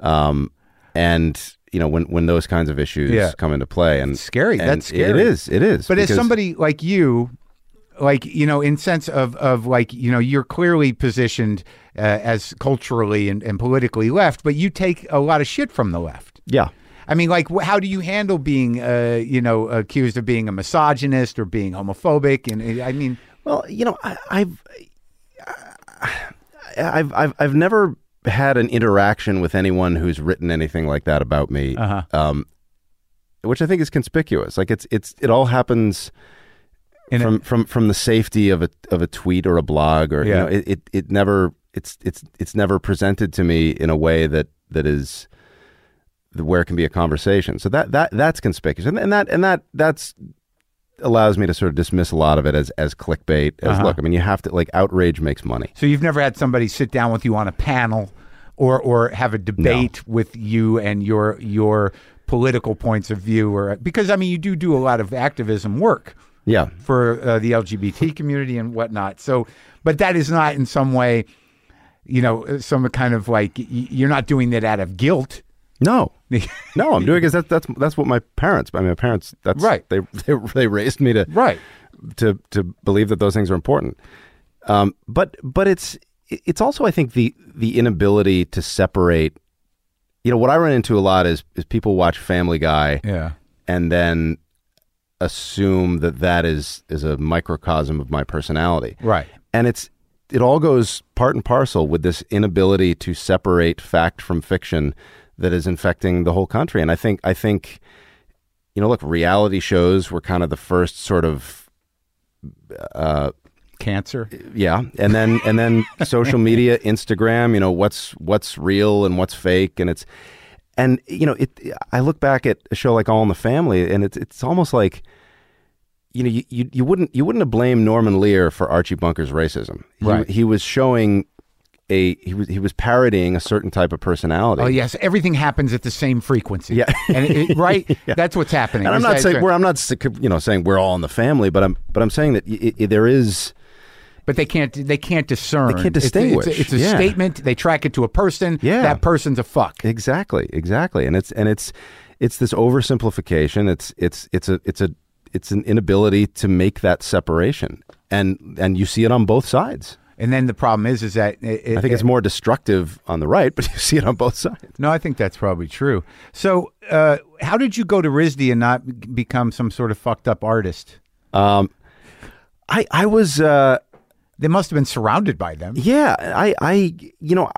Um, and you know when when those kinds of issues Yeah. come into play and scary. and That's It scary. is. It is. But as somebody like you, like you know, in sense of of like you know, you're clearly positioned uh, as culturally and, and politically left, but you take a lot of shit from the left. yeah. I mean, like, how do you handle being, uh, you know, accused of being a misogynist or being homophobic? And uh, I mean, Well, you know, I, I've, I've, I've, I've never had an interaction with anyone who's written anything like that about me, Uh-huh. um, which I think is conspicuous. Like it's, it's, it all happens In a- from, from, from the safety of a, of a tweet or a blog, or you Yeah. know, it, it, it never, it's, it's, it's never presented to me in a way that, that is where it can be a conversation. So that, that, that's conspicuous, and, and that, and that, that's allows me to sort of dismiss a lot of it as as clickbait. As Uh-huh. look, I mean, you have to like outrage makes money. so you've never had somebody sit down with you on a panel or or have a debate with you and your your political points of view, or because I mean, you do do a lot of activism work. Yeah, for uh, the LGBT community and whatnot. So, but that is not in some way, you know, some kind of like you're not doing that out of guilt. No, no, I'm doing because that's that's that's what my parents. I mean, my parents. That's Right. They they they raised me to right. to to believe that those things are important. Um, but but it's it's also I think the the inability to separate. You know what I run into a lot is is people watch Family Guy Yeah. and then assume that that is is a microcosm of my personality. Right. and it's it all goes part and parcel with this inability to separate fact from fiction that is infecting the whole country and i think i think you know look reality shows were kind of the first sort of uh Cancer. yeah and then and then social media instagram you know what's what's real and what's fake and it's and you know it i look back at a show like all in the family and it's it's almost like you know you, you, you wouldn't you wouldn't have blamed norman lear for archie bunker's racism he, Right. he was showing a he was he was parodying a certain type of personality Oh yes, everything happens at the same frequency. Yeah. and it, it- right. That's what's happening. and I'm not saying we're I'm not you know saying we're all in the family, but I'm but I'm saying that y y there is but they can't. They can't discern. They can't It's- distinguish. It's, a, it's a Yeah. statement. They track it to a person. Yeah. That person's a fuck. Exactly, exactly, and it's and it's it's this oversimplification. It's it's it's a it's a it's an inability to make that separation, and and you see it on both sides. And then the problem is, is that it, I think it's more destructive on the right, but you see it on both sides. No, I think that's probably true. So, uh, how did you go to RISD and not become some sort of fucked up artist? Um, I I was uh, They must have been surrounded by them. yeah I I you know.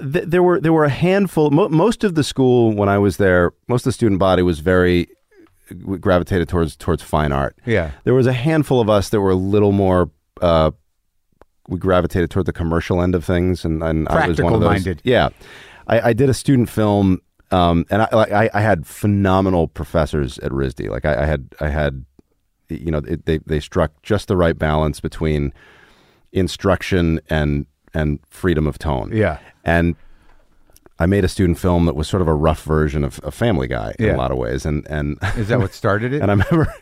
Th- there were there were a handful. Mo- most of the school when I was there, most of the student body was very gravitated towards towards fine art. Yeah. There was a handful of us that were a little more. Uh, we gravitated toward the commercial end of things, and, and I was one of those. Practical-minded. Yeah, I, I did a student film, um, and I, like, I I had phenomenal professors at RISD. Like I, I had I had, you know, it, they they struck just the right balance between instruction and and freedom of tone. Yeah. and I made a student film that was sort of a rough version of, of Family Guy in Yeah. a lot of ways, and and Is that what started it? and I remember,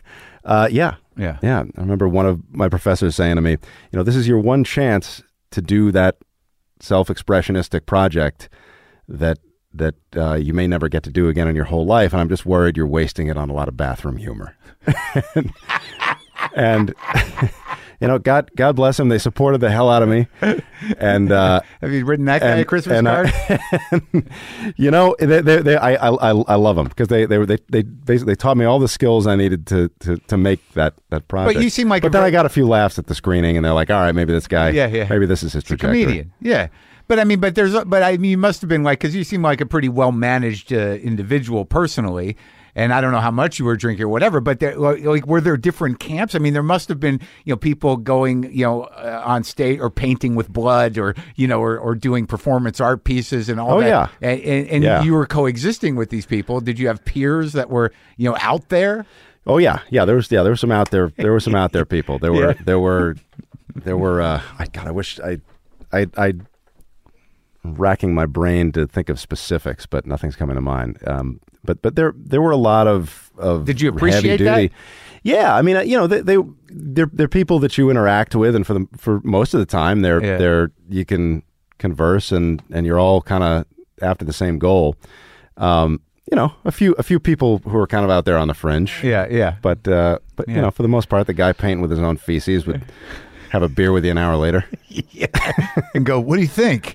uh, yeah, Yeah. yeah. I remember one of my professors saying to me, you know, this is your one chance to do that self-expressionistic project that that uh, you may never get to do again in your whole life, and I'm just worried you're wasting it on a lot of bathroom humor. and you know, God, God bless them. They supported the hell out of me, and uh, Have you written that guy a Christmas and card? I- you know, they, they, they, I, I, I- love them because they, they, they, they basically taught me all the skills I needed to, to, to make that, that project. But you seem like but then I got a few laughs at the screening, and they're like, "All right, maybe this guy, Yeah, yeah. maybe this is his trajectory." Comedian. Yeah. But I mean, but there's, but I mean, you must have been like, because you seem like a pretty well managed uh, individual personally, and I don't know how much you were drinking or whatever, but there, like, were there different camps? I mean, there must have been, you know, people going, you know, uh, on stage or painting with blood or, you know, or, or doing performance art pieces and all Oh, that. yeah. And, and, and Yeah. you were coexisting with these people. Did you have peers that were, you know, out there? Oh yeah, yeah. There was yeah, there were some out there. There were some out there people. There were Yeah. there were there were. Uh, I God, I wish I I I racking my brain to think of specifics, but nothing's coming to mind. Um, but but there there were a lot of of Did you heavy appreciate that? duty- Yeah, I mean, uh, you know, they they they're they're people that you interact with, and for the for most of the time, they're Yeah. they're you can converse, and and you're all kind of after the same goal. Um, you know, a few a few people who are kind of out there on the fringe. Yeah, yeah. But uh, but Yeah. you know, for the most part, the guy painting with his own feces would have a beer with you an hour later. yeah. and go, what do you think?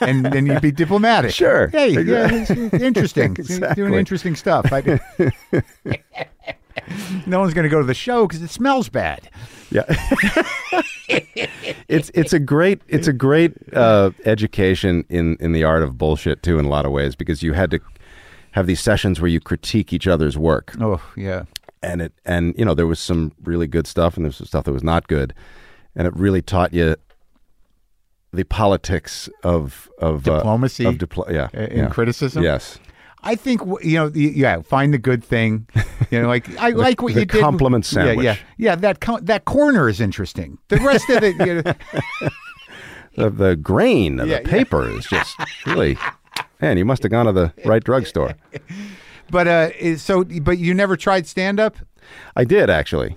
and then you'd be diplomatic. Sure. Hey, yeah, it's, it's interesting. Doing interesting stuff. I, no one's going to go to the show because it smells bad. Yeah, it's it's a great it's a great uh, education in in the art of bullshit too in a lot of ways because you had to have these sessions where you critique each other's work Oh, yeah. and it and you know there was some really good stuff and there was some stuff that was not good and it really taught you the politics of of uh, Diplomacy? of diplo- yeah In yeah. criticism? yes I think you know. Yeah, find the good thing. You know, like I like what the you did. compliment Yeah, sandwich. yeah, yeah. That co- that corner is interesting. The rest of it, you know, the, the grain of Yeah, the yeah. paper is just really man you must have gone to the right drugstore but uh, so but you never tried stand up. i did actually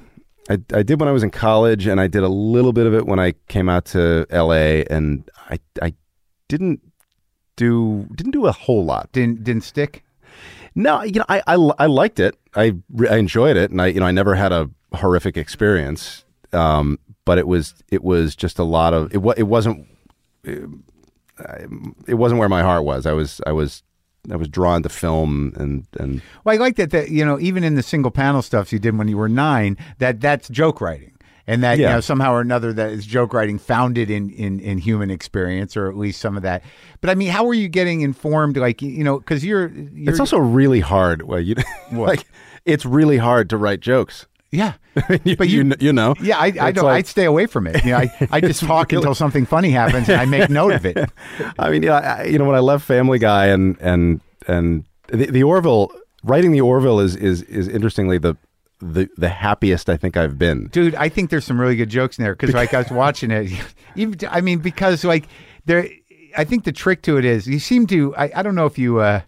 I, I did when i was in college and i did a little bit of it when i came out to la and i i didn't do didn't do a whole lot. Didn't didn't stick. no you know i i, I liked it. I, I enjoyed it and i you know i never had a horrific experience um but it was it was just a lot of it, it wasn't It, it wasn't where my heart was. I was i was i was drawn to film and and Well, I like that. That you know, even in the single panel stuff you did when you were nine, that that's joke writing, and that you know somehow or another that is joke writing founded in in in human experience, or at least some of that. But I mean, how were you getting informed? Like you know, because you're, you're It's also really hard. Well, you like it's really hard to write jokes. Yeah. You- But you- you, kn- you know, Yeah, I, I don't. like- I'd stay away from it. You know, I, I just talk until something funny happens, and I make note of it. I mean, yeah, I, you know, when I left Family Guy and and and the, the Orville writing the Orville is is is interestingly the the the happiest I think I've been. Dude, I think there's some really good jokes in there because like I was watching it. Even I mean because like there, I think the trick to it is you seem to. I, I don't know if you. uh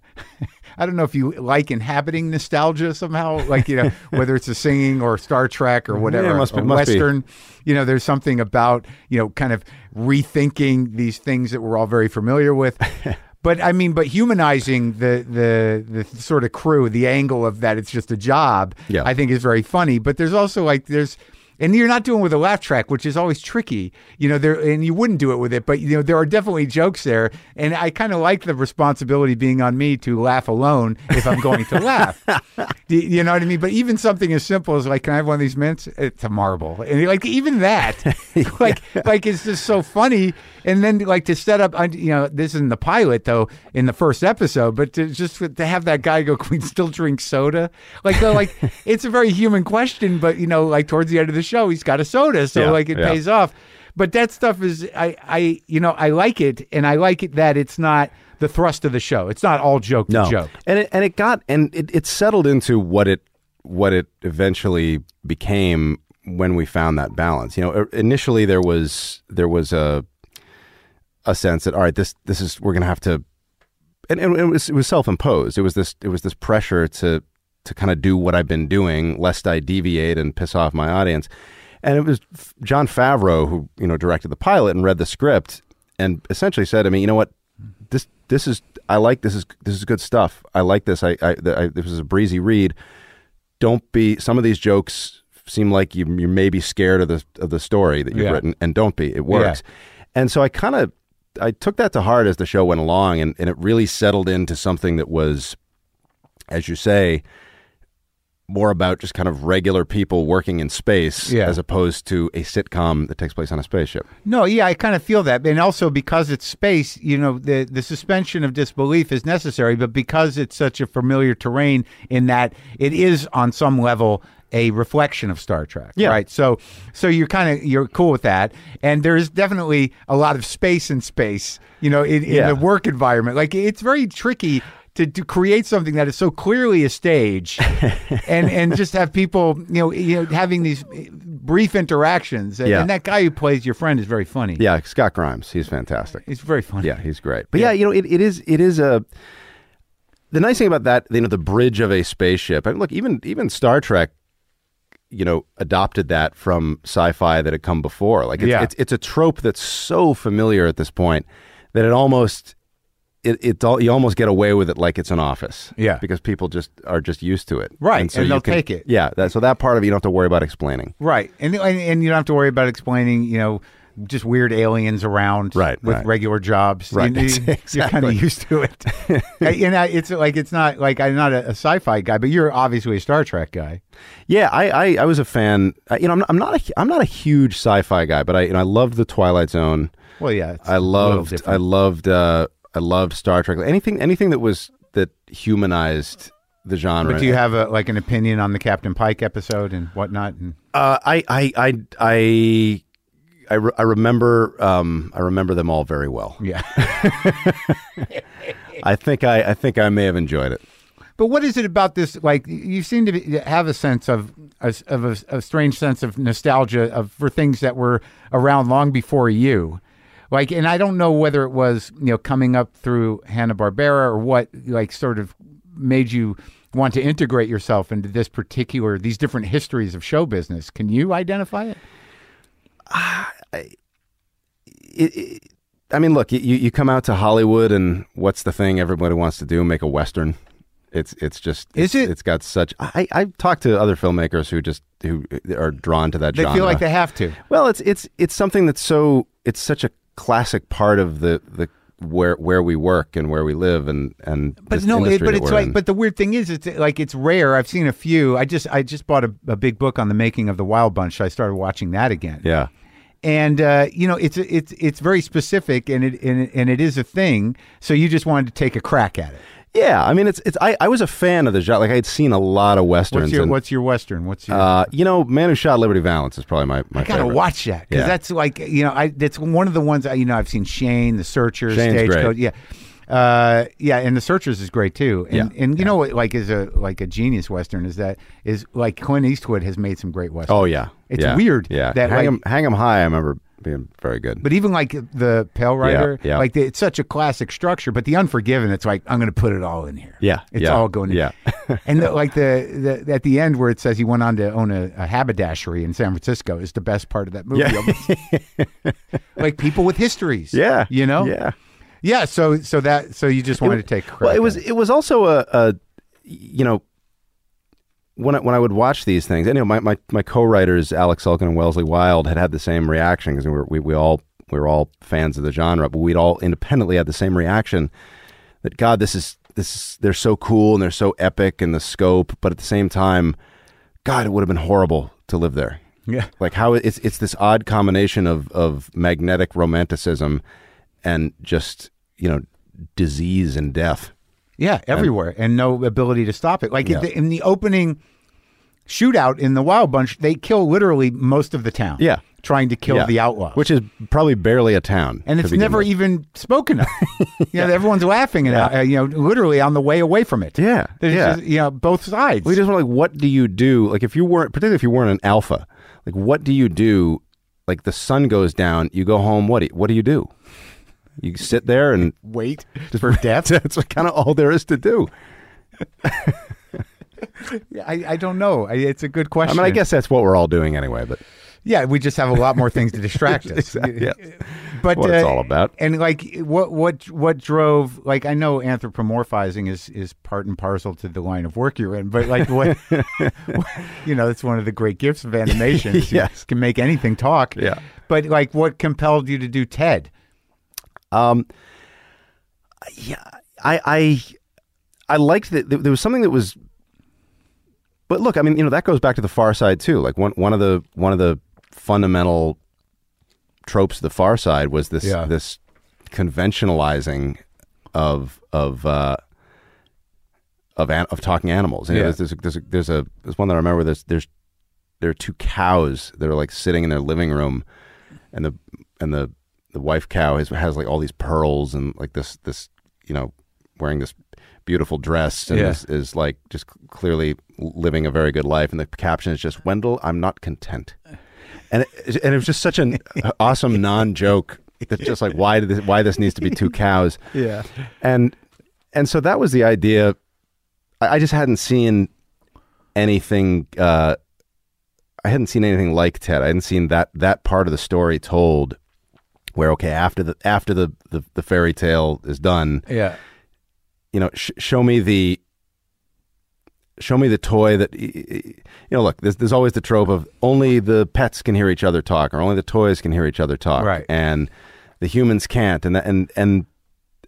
I don't know if you like inhabiting nostalgia somehow, like you know whether it's a singing or Star Trek or whatever, Yeah, must be- must be. Western. You know, there's something about you know kind of rethinking these things that we're all very familiar with. But I mean, but humanizing the the the sort of crew, the angle of that it's just a job, Yeah. I think is very funny. But there's also like there's and you're not doing it with a laugh track, which is always tricky. You know, there and you wouldn't do it with it, but you know, there are definitely jokes there. And I kind of like the responsibility being on me to laugh alone if I'm going to laugh. You you know what I mean? But even something as simple as like, can I have one of these mints? It's a marble. And like even that, like like it's just so funny. And then like to set up, you know, this isn't the pilot though in the first episode, but to just to have that guy go, can we still drink soda? Like, like it's a very human question, but you know, like towards the end of the show, he's got a soda, so Yeah, like it yeah. pays off. But that stuff is, I, I, you know, I like it, and I like it that it's not the thrust of the show. It's not all joke to joke. and it and it got and it, it settled into what it what it eventually became when we found that balance. You know, uh, initially there was there was a a sense that all right, this this is we're going to have to, and, and it was it was self imposed. It was this it was this pressure to to kind of do what I've been doing, lest I deviate and piss off my audience. And it was Jon Favreau who you know directed the pilot and read the script and essentially said to me, you know what, this this is I like this is this is good stuff. I like this. I, I, I this is a breezy read. Don't be some of these jokes seem like you you may be scared of the of the story that you've Yeah. written, and don't be. It works. And so I kind of I took that to heart as the show went along, and, and it really settled into something that was, as you say, more about just kind of regular people working in space Yeah. as opposed to a sitcom that takes place on a spaceship. No, yeah, I kind of feel that, and also because it's space, you know, the the suspension of disbelief is necessary, but because it's such a familiar terrain, in that it is on some level a reflection of Star Trek, Yeah. right? So, so you're kind of you're cool with that, and there's definitely a lot of space in space, you know, in, in Yeah. the work environment. Like it's very tricky. To, to create something that is so clearly a stage, and and just have people, you know, you know, having these eh, brief interactions, and, Yeah. and that guy who plays your friend is very funny. Yeah, Scott Grimes, he's fantastic. He's very funny. Yeah, he's great. But yeah, you know, it, it is it is a the nice thing about that, you know, the bridge of a spaceship. I mean, look, even even Star Trek, you know, adopted that from sci-fi that had come before. Like, it's Yeah. it's, it's a trope that's so familiar at this point that it almost it, it's all you almost get away with it like it's an office. Yeah. because people just are just used to it. Right, and, so and they'll can- take it. Yeah, that, so that part of it you don't have to worry about explaining. Right. And, and and you don't have to worry about explaining, you know, just weird aliens around Right, with right. regular jobs. Right, You, are kind of used to it. and I, it's like it's not like I'm not a, a sci-fi guy, but you're obviously a Star Trek guy. Yeah, I, I, I was a fan. You know, I'm not, I'm not a I'm not a huge sci-fi guy, but I you know I loved the Twilight Zone. Well, yeah. I loved. I loved uh, I loved Star Trek. Anything anything that was that humanized the genre. But do you have a like an opinion on the Captain Pike episode and whatnot? And Uh, I I I I I, re- I remember um, I remember them all very well. yeah. I think I I think I may have enjoyed it. But what is it about this? Like you seem to be, have a sense of a, of a, a strange sense of nostalgia of for things that were around long before you. Like, and I don't know whether it was you know coming up through Hanna Barbera or what like sort of made you want to integrate yourself into this particular these different histories of show business. Can you identify it? it, it I mean, look, you, you come out to Hollywood, and what's the thing everybody wants to do? Make a western. It's it's just Is it? It's got such. I I've talked to other filmmakers who just who are drawn to that They genre. feel like they have to. Well, it's it's it's something that's so it's such a classic part of the the where where we work and where we live and and But no, it, but it's like, in. but the weird thing is, it's like it's rare. I've seen a few. I just, I just bought a, a big book on the making of the Wild Bunch. So I started watching that again. yeah. and uh, you know it's it's it's very specific and it, and it and it is a thing. So you just wanted to take a crack at it. Yeah, I mean, it's it's. I, I was a fan of the genre. Like I had seen a lot of westerns. What's your and, What's your western? What's your? uh, you know, Man Who Shot Liberty Valance is probably my my I gotta favorite. watch that because Yeah. that's like you know I that's one of the ones I, you know I've seen Shane, The Searchers, Shane's Stagecoach, great. yeah. Uh, yeah, and the Searchers is great too, and Yeah, and you know what, like is a like a genius western is that is like Clint Eastwood has made some great westerns. Oh yeah, It's yeah, weird Yeah, that, hang like- 'em hang 'em high. I remember being very good. But even like the Pale Rider, yeah. like the, it's such a classic structure. But the Unforgiven, it's like I'm going to put it all in here. Yeah, it's yeah, all going. In. yeah. and the, like the, the at the end where it says he went on to own a, a haberdashery in San Francisco is the best part of that movie. Yeah. like people with histories. yeah, you know. yeah. yeah. So so that so you just wanted to take. Well, it was it was also a, a you know when I, when I would watch these things, and you know my, my, my co-writers Alec Sulkin and Wellesley Wild had had the same reaction because we were we, we all we were all fans of the genre, but we'd all independently had the same reaction that God, this is this is, they're so cool and they're so epic and the scope, but at the same time, God, it would have been horrible to live there. Yeah. Like how it's it's this odd combination of of magnetic romanticism and just you know disease and death. Yeah, everywhere, and no ability to stop it. Like Yeah. in, the, in the opening shootout in the Wild Bunch, they kill literally most of the town. Yeah. trying to kill Yeah. the outlaws, which is probably barely a town, and it's never with. even spoken of. you know, everyone's laughing and uh, you know, literally on the way away from it. Yeah, There's yeah. just, you know, both sides. We just want like, what do you do? Like, if you weren't, particularly if you weren't an alpha, like, what do you do? Like, the sun goes down, you go home. What do you, what do you do? You sit there and wait for death. That's kind of all there is to do. I, I don't know. I, it's a good question. I mean, I guess that's what we're all doing anyway. But Yeah, we just have a lot more things to distract us. Exactly, yeah. But What it's uh, all about. And like, what what what drove? Like, I know anthropomorphizing is is part and parcel to the line of work you're in. But like, what you know, it's one of the great gifts of animation. is you Yes. can make anything talk. Yeah. But like, what compelled you to do Ted? Yeah, I I I liked that there was something that was but look, I mean, you know, that goes back to the Far Side too. Like one one of the one of the fundamental tropes of the Far Side was this Yeah. this conventionalizing of of uh, of an, of talking animals. You know, Yeah. there's, there's, a, there's a there's a there's one that I remember. There's there's there are two cows that are like sitting in their living room, and the and the the wife cow has has like all these pearls and like this this you know wearing this beautiful dress and Yeah. is, is like just clearly living a very good life. And the caption is just Wendell, I'm not content. And it, and it was just such an awesome non joke. That's just like why did this, why this needs to be two cows Yeah. and and so that was the idea. I, I just hadn't seen anything. Uh, I hadn't seen anything like Ted. I hadn't seen that that part of the story told. Where okay after the after the the, the fairy tale is done, Yeah. you know, sh- show me the show me the toy that you know. Look, there's there's always the trope of only the pets can hear each other talk, or only the toys can hear each other talk, Right. And the humans can't, and that, and and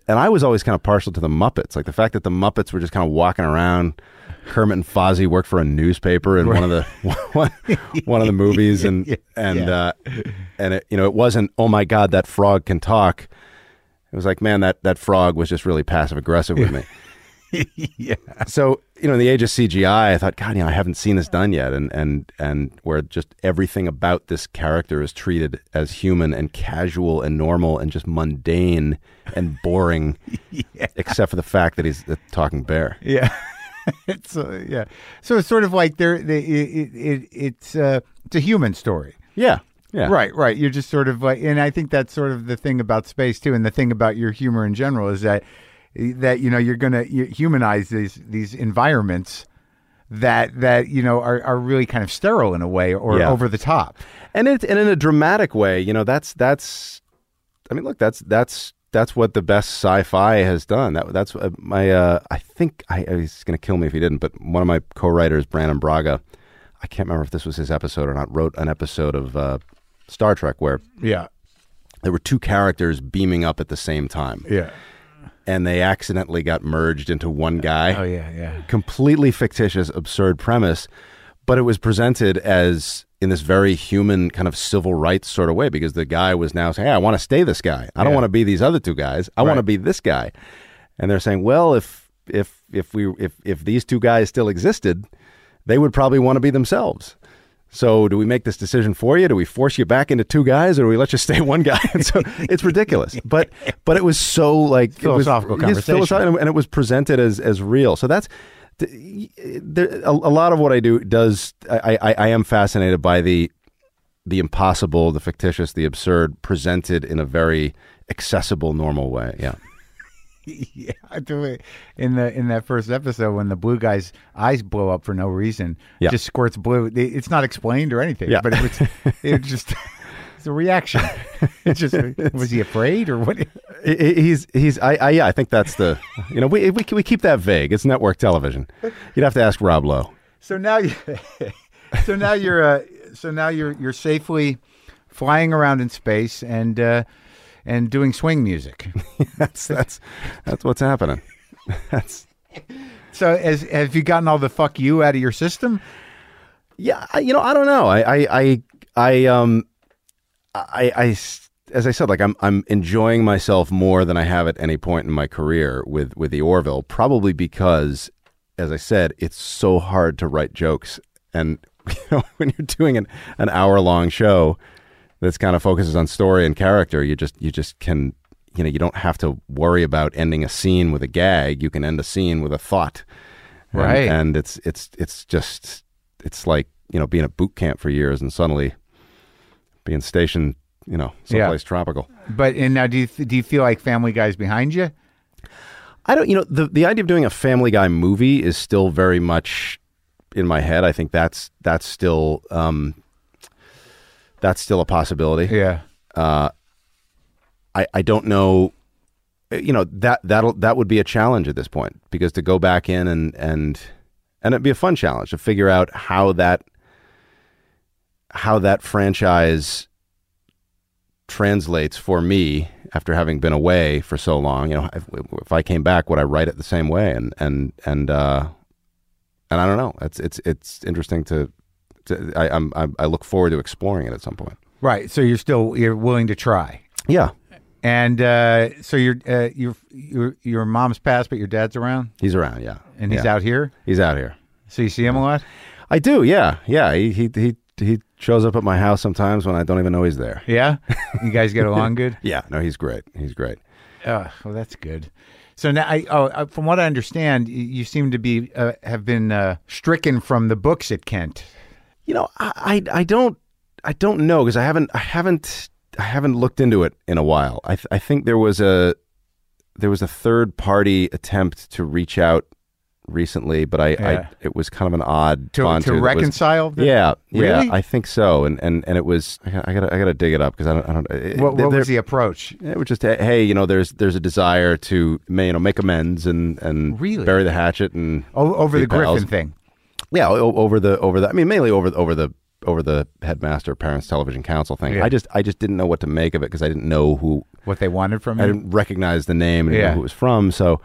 and I was always kind of partial to the Muppets, like the fact that the Muppets were just kind of walking around. Kermit and Fozzie worked for a newspaper in one of the one, one of the movies, and and Yeah. uh, and it, you know it wasn't oh my god that frog can talk. It was like man that that frog was just really passive aggressive with me. yeah. So you know, in the age of CGI, I thought, God, you know, I haven't seen this done yet, and and and where just everything about this character is treated as human and casual and normal and just mundane and boring, except for the fact that he's a talking bear. Yeah. it's uh, yeah. So it's sort of like they're they, it, it, it's uh, it's a human story. Yeah, yeah, Right, right. You're just sort of like, and I think that's sort of the thing about space too, and the thing about your humor in general is that that you know you're going to humanize these these environments that that you know are, are really kind of sterile in a way or Yeah. over the top. and it and in a dramatic way, you know, that's that's. I mean, look, that's that's that's what the best sci-fi has done. That that's uh, my. Uh, I think I, he's going to kill me if he didn't. But one of my co-writers, Brannon Braga, I can't remember if this was his episode or not. Wrote an episode of uh, Star Trek where Yeah, there were two characters beaming up at the same time, yeah. and they accidentally got merged into one guy Oh yeah, yeah. completely fictitious, absurd premise, but it was presented as in this very human kind of civil rights sort of way because the guy was now saying, "Hey, I want to stay this guy. I don't Yeah. want to be these other two guys. I want to be this guy." And they're saying, "Well, if if if we if if these two guys still existed, they would probably want to be themselves." So, do we make this decision for you? Do we force you back into two guys, or do we let you stay one guy? And so it's ridiculous, but but it was so like it was- Philosophical conversation. philosophical, and it was presented as as real. So that's th- there, a, a lot of what I do does. I, I I am fascinated by the the impossible, the fictitious, the absurd, presented in a very accessible, normal way. Yeah, yeah, I do it in the in that first episode when the blue guy's eyes blow up for no reason. Yeah. just squirts blue. It's not explained or anything. Yeah. but it was it just it's a reaction. It's just was he afraid or what? He's he's. I, I yeah. I think that's the. You know, we we we keep that vague. It's network television. You'd have to ask Rob Lowe. So now you, so now you're uh, so now you're you're safely flying around in space and uh, and doing swing music. That's that's that's what's happening. That's So as have you gotten all the fuck you out of your system? Yeah, I, you know, I don't know. I, I, I, I, um, I, I, as I said, like I'm, I'm enjoying myself more than I have at any point in my career with, with the Orville. Probably because, as I said, it's so hard to write jokes, and you know, when you're doing an, an hour long show that's kind of focuses on story and character, you just, you just can, you know, you don't have to worry about ending a scene with a gag. You can end a scene with a thought, And- Right. And it's, it's, it's just it's like you know being at boot camp for years and suddenly being stationed you know Yeah. someplace tropical But and now do you do you feel like Family Guy's behind you? i don't you know the the idea of doing a family guy movie is still very much in my head i think that's that's still um that's still a possibility Yeah. uh i i don't know you know that that'll that would be a challenge at this point because to go back in and and and it'd be a fun challenge to figure out how that how that franchise translates for me after having been away for so long you know if, if i came back would i write it the same way and and and uh and I don't know. It's it's it's interesting to. to I, I'm, I look forward to exploring it at some point. Right. So you're still you're willing to try. Yeah, And uh, so your uh, your your your mom's passed, but your dad's around, he's around. Yeah, and he's Yeah. out here. He's out here. So you see him a lot. I do. Yeah, yeah. He he he he shows up at my house sometimes when I don't even know he's there. Yeah. You guys get along good. Yeah, no, he's great. He's great. Oh, well, that's good. So now, I, oh, uh, from what I understand, you seem to be uh, have been uh, stricken from the books at Kent. You know, I I, I don't I don't know because I haven't I haven't I haven't looked into it in a while. I th- I think there was a there was a third party attempt to reach out recently, but I, Yeah. I it was kind of an odd To, to was- reconcile. the- yeah, yeah, Really? I think so, and and and it was I gotta I gotta, dig it up because I don't I don't. it- What, there- what was the approach? It was just eh, hey, you know, there's there's a desire to you know make amends and and Really? bury the hatchet and O- over the Griffin thing. yeah o- over the over the I mean mainly over over the over the headmaster parents television council thing. Yeah. I just I just didn't know what to make of it because I didn't know who What they wanted from it. I didn't recognize the name and Yeah. who it was from. So,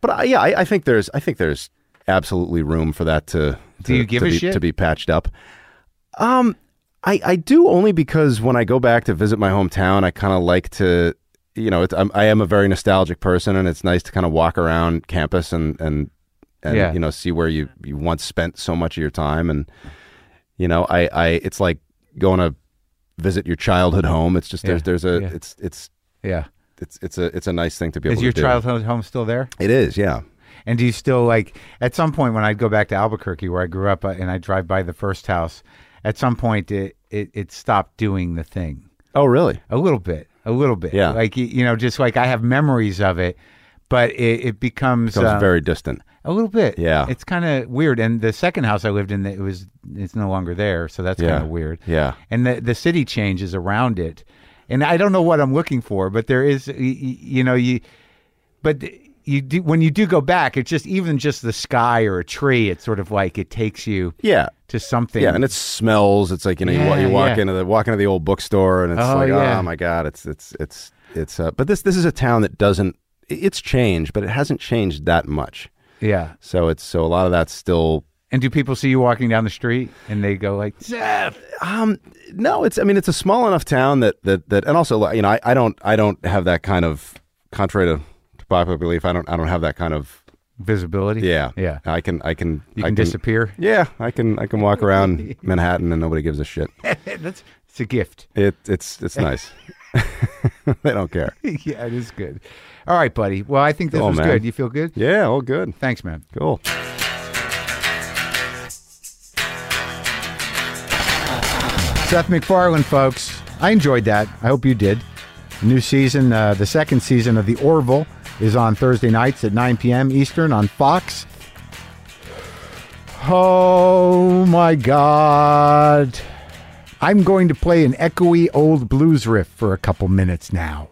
but I, yeah, I, I think there's I think there's absolutely room for that to. Do to- you give to a be, shit? to be patched up? Um, I I do only because when I go back to visit my hometown, I kind of like to. You know, it's, I'm, I am a very nostalgic person, and it's nice to kind of walk around campus and and and Yeah. you know see where you you once spent so much of your time, and you know, I I it's like going to visit your childhood home. It's just there's there's a Yeah. it's it's Yeah. It's it's a it's a nice thing to be Is able your to do. Is your childhood home still there? It is, yeah. And do you still like at some point when I'd go back to Albuquerque where I grew up uh, and I drive by the first house, at some point it, it, it stopped doing the thing Oh, really? a little bit, a little bit. Yeah. Like, you know, just like I have memories of it, but it, it becomes, Becomes uh, very distant. a little bit. Yeah. It's kind of weird. And the second house I lived in, it was, it's no longer there. So that's Yeah. kind of weird. Yeah. And the, the city changes around it. And I don't know what I'm looking for, but there is, y- y- you know, you, but you do, when you do go back, it's just even just the sky or a tree, it's sort of like it takes you Yeah. to something. Yeah, and it smells. It's like you know, you, you walk yeah. into the walk into the old bookstore, and it's Oh, like, yeah. oh my god, it's it's it's it's. Uh, but this this is a town that doesn't. It's changed, but it hasn't changed that much. yeah. So it's so a lot of that's still. And do people see you walking down the street and they go like, Seth? Um, no, it's. I mean, it's a small enough town that that that, and also, you know, I, I don't I don't have that kind of contrary to, to popular belief. I don't I don't have that kind of. Visibility? Yeah, Yeah. I can I can You I can disappear. Yeah, I can I can walk around Manhattan and nobody gives a shit. That's it's a gift. It it's it's nice. they don't care. yeah, it is good. All right, buddy. Well, I think this Cool, was man. good. You feel good? Yeah, all good. Thanks, man. Cool. Seth MacFarlane, folks. I enjoyed that. I hope you did. New season, uh, the second season of The Orville is on Thursday nights at 9 p.m. Eastern on Fox. Oh my God. I'm going to play an echoey old blues riff for a couple minutes now.